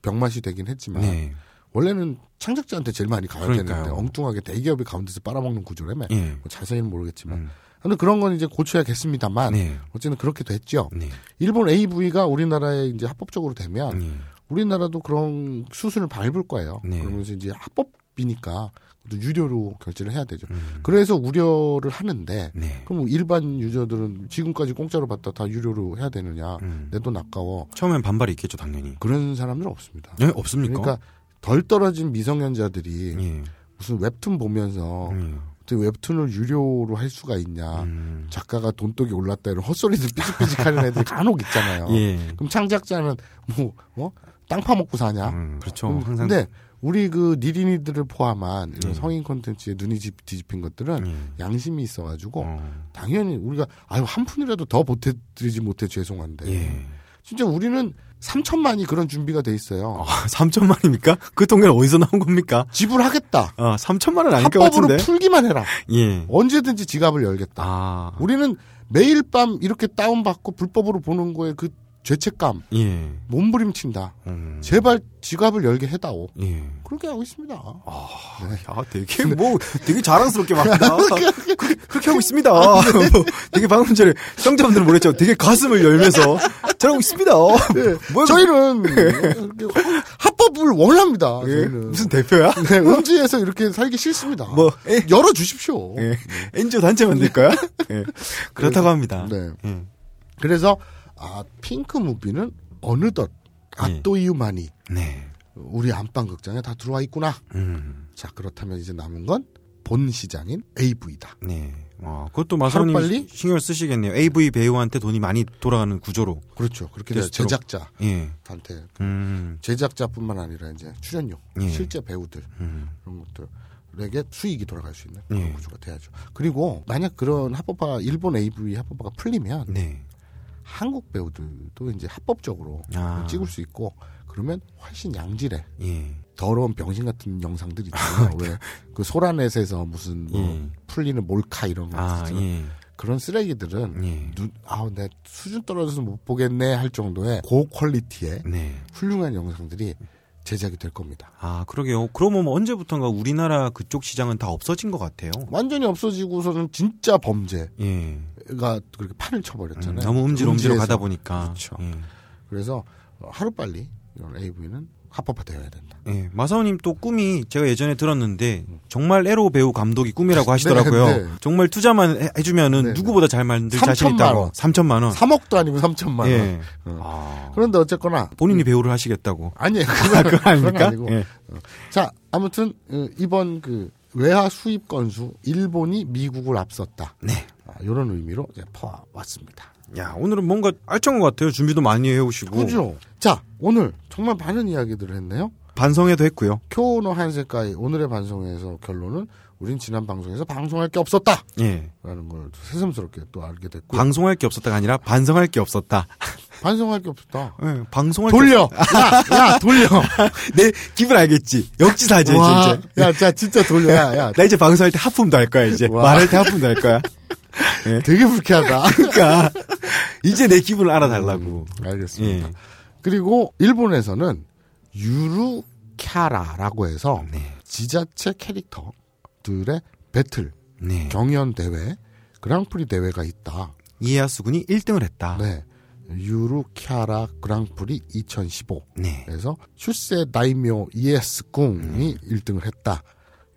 S3: 병맛이 되긴 했지만
S1: 네.
S3: 원래는 창작자한테 제일 많이 가야
S1: 그러니까요.
S3: 되는데 엉뚱하게 대기업이 가운데서 빨아먹는 구조라며
S1: 예.
S3: 뭐 자세히는 모르겠지만
S1: 음.
S3: 근데 그런 건 이제 고쳐야겠습니다만
S1: 네.
S3: 어쨌든 그렇게 됐죠.
S1: 네.
S3: 일본 AV가 우리나라에 이제 합법적으로 되면
S1: 네.
S3: 우리나라도 그런 수순을 밟을 거예요.
S1: 네.
S3: 그러면서 이제 합법이니까 또 유료로 결제를 해야 되죠.
S1: 음.
S3: 그래서 우려를 하는데
S1: 네.
S3: 그럼 일반 유저들은 지금까지 공짜로 받다 다 유료로 해야 되느냐?
S1: 음.
S3: 내돈 아까워.
S1: 처음엔 반발이 있겠죠, 당연히.
S3: 그런 사람들은 없습니다.
S1: 네, 없습니까?
S3: 그러니까 덜 떨어진 미성년자들이
S1: 예.
S3: 무슨 웹툰 보면서
S1: 음.
S3: 어떻게 웹툰을 유료로 할 수가 있냐.
S1: 음.
S3: 작가가 돈독이 올랐다 이런 헛소리들 삐직삐직 하는 애들이 간혹 있잖아요.
S1: 예.
S3: 그럼 창작자는 뭐, 어? 땅 파먹고 사냐?
S1: 음, 그렇죠.
S3: 음,
S1: 항상.
S3: 근데 우리 그 니린이들을 포함한 이런
S1: 예.
S3: 성인 콘텐츠에 눈이 집- 뒤집힌 것들은
S1: 예.
S3: 양심이 있어가지고
S1: 어.
S3: 당연히 우리가 아유 한 푼이라도 더 보태드리지 못해 죄송한데
S1: 예.
S3: 진짜 우리는 3천만이 그런 준비가 돼 있어요.
S1: 아, 3천만입니까? 그 통계는 어디서 나온 겁니까?
S3: 지불하겠다.
S1: 아, 3천만은 아닐 것
S3: 합법으로
S1: 같은데.
S3: 풀기만 해라.
S1: 예.
S3: 언제든지 지갑을 열겠다.
S1: 아.
S3: 우리는 매일 밤 이렇게 다운받고 불법으로 보는 거에 그 죄책감,
S1: 예.
S3: 몸부림친다.
S1: 음.
S3: 제발 지갑을 열게 해다오.
S1: 예.
S3: 그렇게 하고 있습니다.
S1: 야, 되게 뭐, 되게 자랑스럽게 말한다. 그렇게, 그렇게 하고 있습니다. 뭐, 되게 방금 전에 성자분들은 뭐랬죠? 되게 가슴을 열면서 잘하고 있습니다. 뭐,
S3: 저희는 이렇게 합법을 원합니다.
S1: 예?
S3: 저희는.
S1: 무슨 대표야?
S3: 네, 음지에서 이렇게 살기 싫습니다.
S1: 뭐, 에?
S3: 열어 주십시오.
S1: 예. 엔지오 단체 만들까요? 예. 그렇다고 합니다.
S3: 네.
S1: 예.
S3: 그래서 아 핑크 무비는 어느덧 아또이유만이
S1: 네.
S3: 우리 안방 극장에 다 들어와 있구나.
S1: 음.
S3: 자 그렇다면 이제 남은 건 본 시장인 AV다.
S1: 네. 와, 그것도 마사오님
S3: 하루빨리?
S1: 신경 쓰시겠네요. AV 배우한테 돈이 많이 돌아가는 구조로.
S3: 그렇죠. 그렇게 돼서. 제작자한테
S1: 예. 음.
S3: 제작자뿐만 아니라 이제 출연료,
S1: 예.
S3: 실제 배우들
S1: 음.
S3: 그런 것들 에게 수익이 돌아갈 수 있는 그런
S1: 예.
S3: 구조가 돼야죠. 그리고 만약 그런 합법화 일본 AV 합법화가 풀리면
S1: 네.
S3: 한국 배우들도 이제 합법적으로
S1: 아.
S3: 찍을 수 있고 그러면 훨씬 양질의
S1: 예.
S3: 더러운 병신 같은 영상들 있잖아요. 왜 그 소라넷에서 무슨 뭐
S1: 예.
S3: 풀리는 몰카 이런 거
S1: 아. 예.
S3: 그런 쓰레기들은
S1: 예.
S3: 눈, 아우, 내 수준 떨어져서 못 보겠네 할 정도의 고퀄리티의
S1: 네.
S3: 훌륭한 영상들이 제작이 될 겁니다.
S1: 아, 그러게요. 그러면 뭐 언제부턴가 우리나라 그쪽 시장은 다 없어진 것 같아요.
S3: 완전히 없어지고서는 진짜 범죄 가
S1: 예.
S3: 그렇게 판을
S1: 음,
S3: 쳐버렸잖아요.
S1: 너무 음질 음지로
S3: 음지에서.
S1: 가다 보니까.
S3: 그렇죠.
S1: 예.
S3: 그래서 하루빨리 이런 AV는 합법화되어야 된다.
S1: 예, 마사오님 또 꿈이 제가 예전에 들었는데 정말 에로 배우 감독이 꿈이라고 하시더라고요.
S3: 네, 네.
S1: 정말 투자만 해- 해주면은
S3: 네, 네.
S1: 누구보다 잘 만들 자신
S3: 3천만
S1: 있다고.
S3: 원.
S1: 3천만 원.
S3: 3억도 아니고 3천만 원.
S1: 예.
S3: 어.
S1: 아,
S3: 그런데 어쨌거나
S1: 본인이 배우를 하시겠다고.
S3: 아니에요.
S1: 아, 그거
S3: 그건
S1: 아닙니까?
S3: 아니고.
S1: 예.
S3: 자, 아무튼 어, 이번 그 외화 수입 건수 일본이 미국을 앞섰다.
S1: 네.
S3: 아, 이런 의미로 이제 퍼왔습니다.
S1: 야, 오늘은 뭔가 알찬 것 같아요. 준비도 많이 해오시고.
S3: 그죠? 자, 오늘 정말 많은 이야기들을 했네요.
S1: 반성회도 했고요.
S3: 쿄노 한세카이 오늘의 반성에서 결론은 우린 지난 방송에서 방송할 게 없었다.
S1: 예.
S3: 라는 걸 새삼스럽게 또 알게 됐고
S1: 방송할 게 없었다가 아니라 반성할 게 없었다.
S3: 반성할 게 없었다.
S1: 예, 방송할 게
S3: 돌려. 야, 야, 돌려.
S1: 없- 내 기분 알겠지. 역지사지
S3: 와,
S1: 진짜.
S3: 야, 자, 진짜 돌려. 야, 야.
S1: 나 이제 방송할 때 하품도 할 거야 이제.
S3: 와.
S1: 말할 때 하품도 할 거야.
S3: 되게 불쾌하다.
S1: 그러니까 이제 내 기분을 알아달라고.
S3: 알겠습니다.
S1: 예.
S3: 그리고 일본에서는 유루캬라라고 해서
S1: 네.
S3: 지자체 캐릭터들의 배틀,
S1: 네.
S3: 경연 대회, 그랑프리 대회가 있다.
S1: 이에야스 군이 1등을 했다.
S3: 네. 유루캬라 그랑프리 2015.
S1: 네.
S3: 그래서 슈세 다이묘 이에스 궁이 1등을 했다.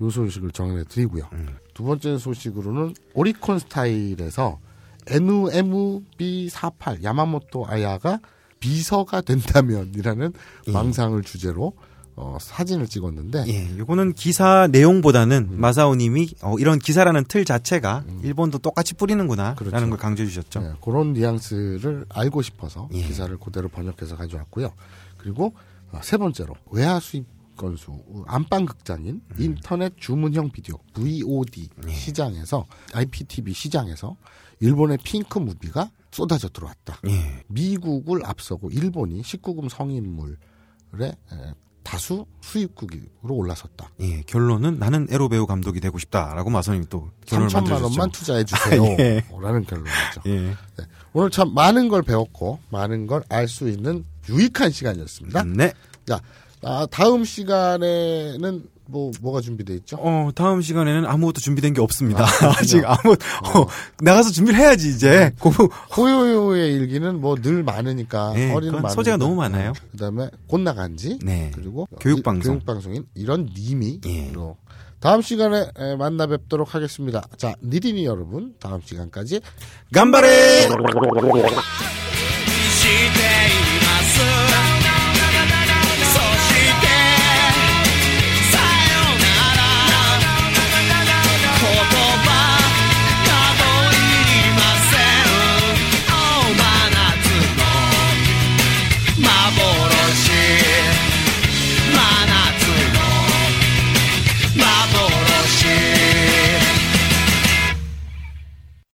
S3: 요 소식을 전해드리고요.
S1: 음.
S3: 두 번째 소식으로는 오리콘 스타일에서 NMB48 야마모토 아야가 비서가 된다면이라는 망상을 주제로 어, 사진을 찍었는데
S1: 예, 요거는 기사 내용보다는 마사오님이 어, 이런 기사라는 틀 자체가 일본도 똑같이 뿌리는구나라는
S3: 그렇죠.
S1: 걸 강조해 주셨죠.
S3: 네, 그런 뉘앙스를 알고 싶어서
S1: 예.
S3: 기사를 그대로 번역해서 가져왔고요. 그리고 어, 세 번째로 외화 수입 건수 안방 극장인
S1: 음.
S3: 인터넷 주문형 비디오 VOD
S1: 예.
S3: 시장에서 IPTV 시장에서 일본의 핑크 무비가 쏟아져 들어왔다.
S1: 예.
S3: 미국을 앞서고 일본이 19금 성인물의 에, 다수 수입국으로 올라섰다.
S1: 예, 결론은 나는 에로 배우 감독이 되고 싶다라고 마사오님이 또 결론을
S3: 3천만
S1: 만들어줬죠.
S3: 원만 투자해 주세요.
S1: 예.
S3: 라는 결론이죠.
S1: 예.
S3: 네. 오늘 참 많은 걸 배웠고 많은 걸 알 수 있는 유익한 시간이었습니다.
S1: 네.
S3: 자, 아, 다음 시간에는 뭐 뭐가 준비돼 있죠?
S1: 어, 다음 시간에는 아무것도 준비된 게 없습니다. 아 직 아무 어, 나가서 준비를 해야지 이제. 고,
S3: 호요요의 일기는 뭐 늘 많으니까
S1: 네,
S3: 많으니까.
S1: 소재가 너무 많아요.
S3: 그다음에 꽃나간지
S1: 네.
S3: 그리고
S1: 교육 방송.
S3: 교육 방송인 이런 님이
S1: 예.
S3: 로 다음 시간에 에, 만나 뵙도록 하겠습니다. 자, 니디니 여러분 다음 시간까지
S1: 간발에
S6: して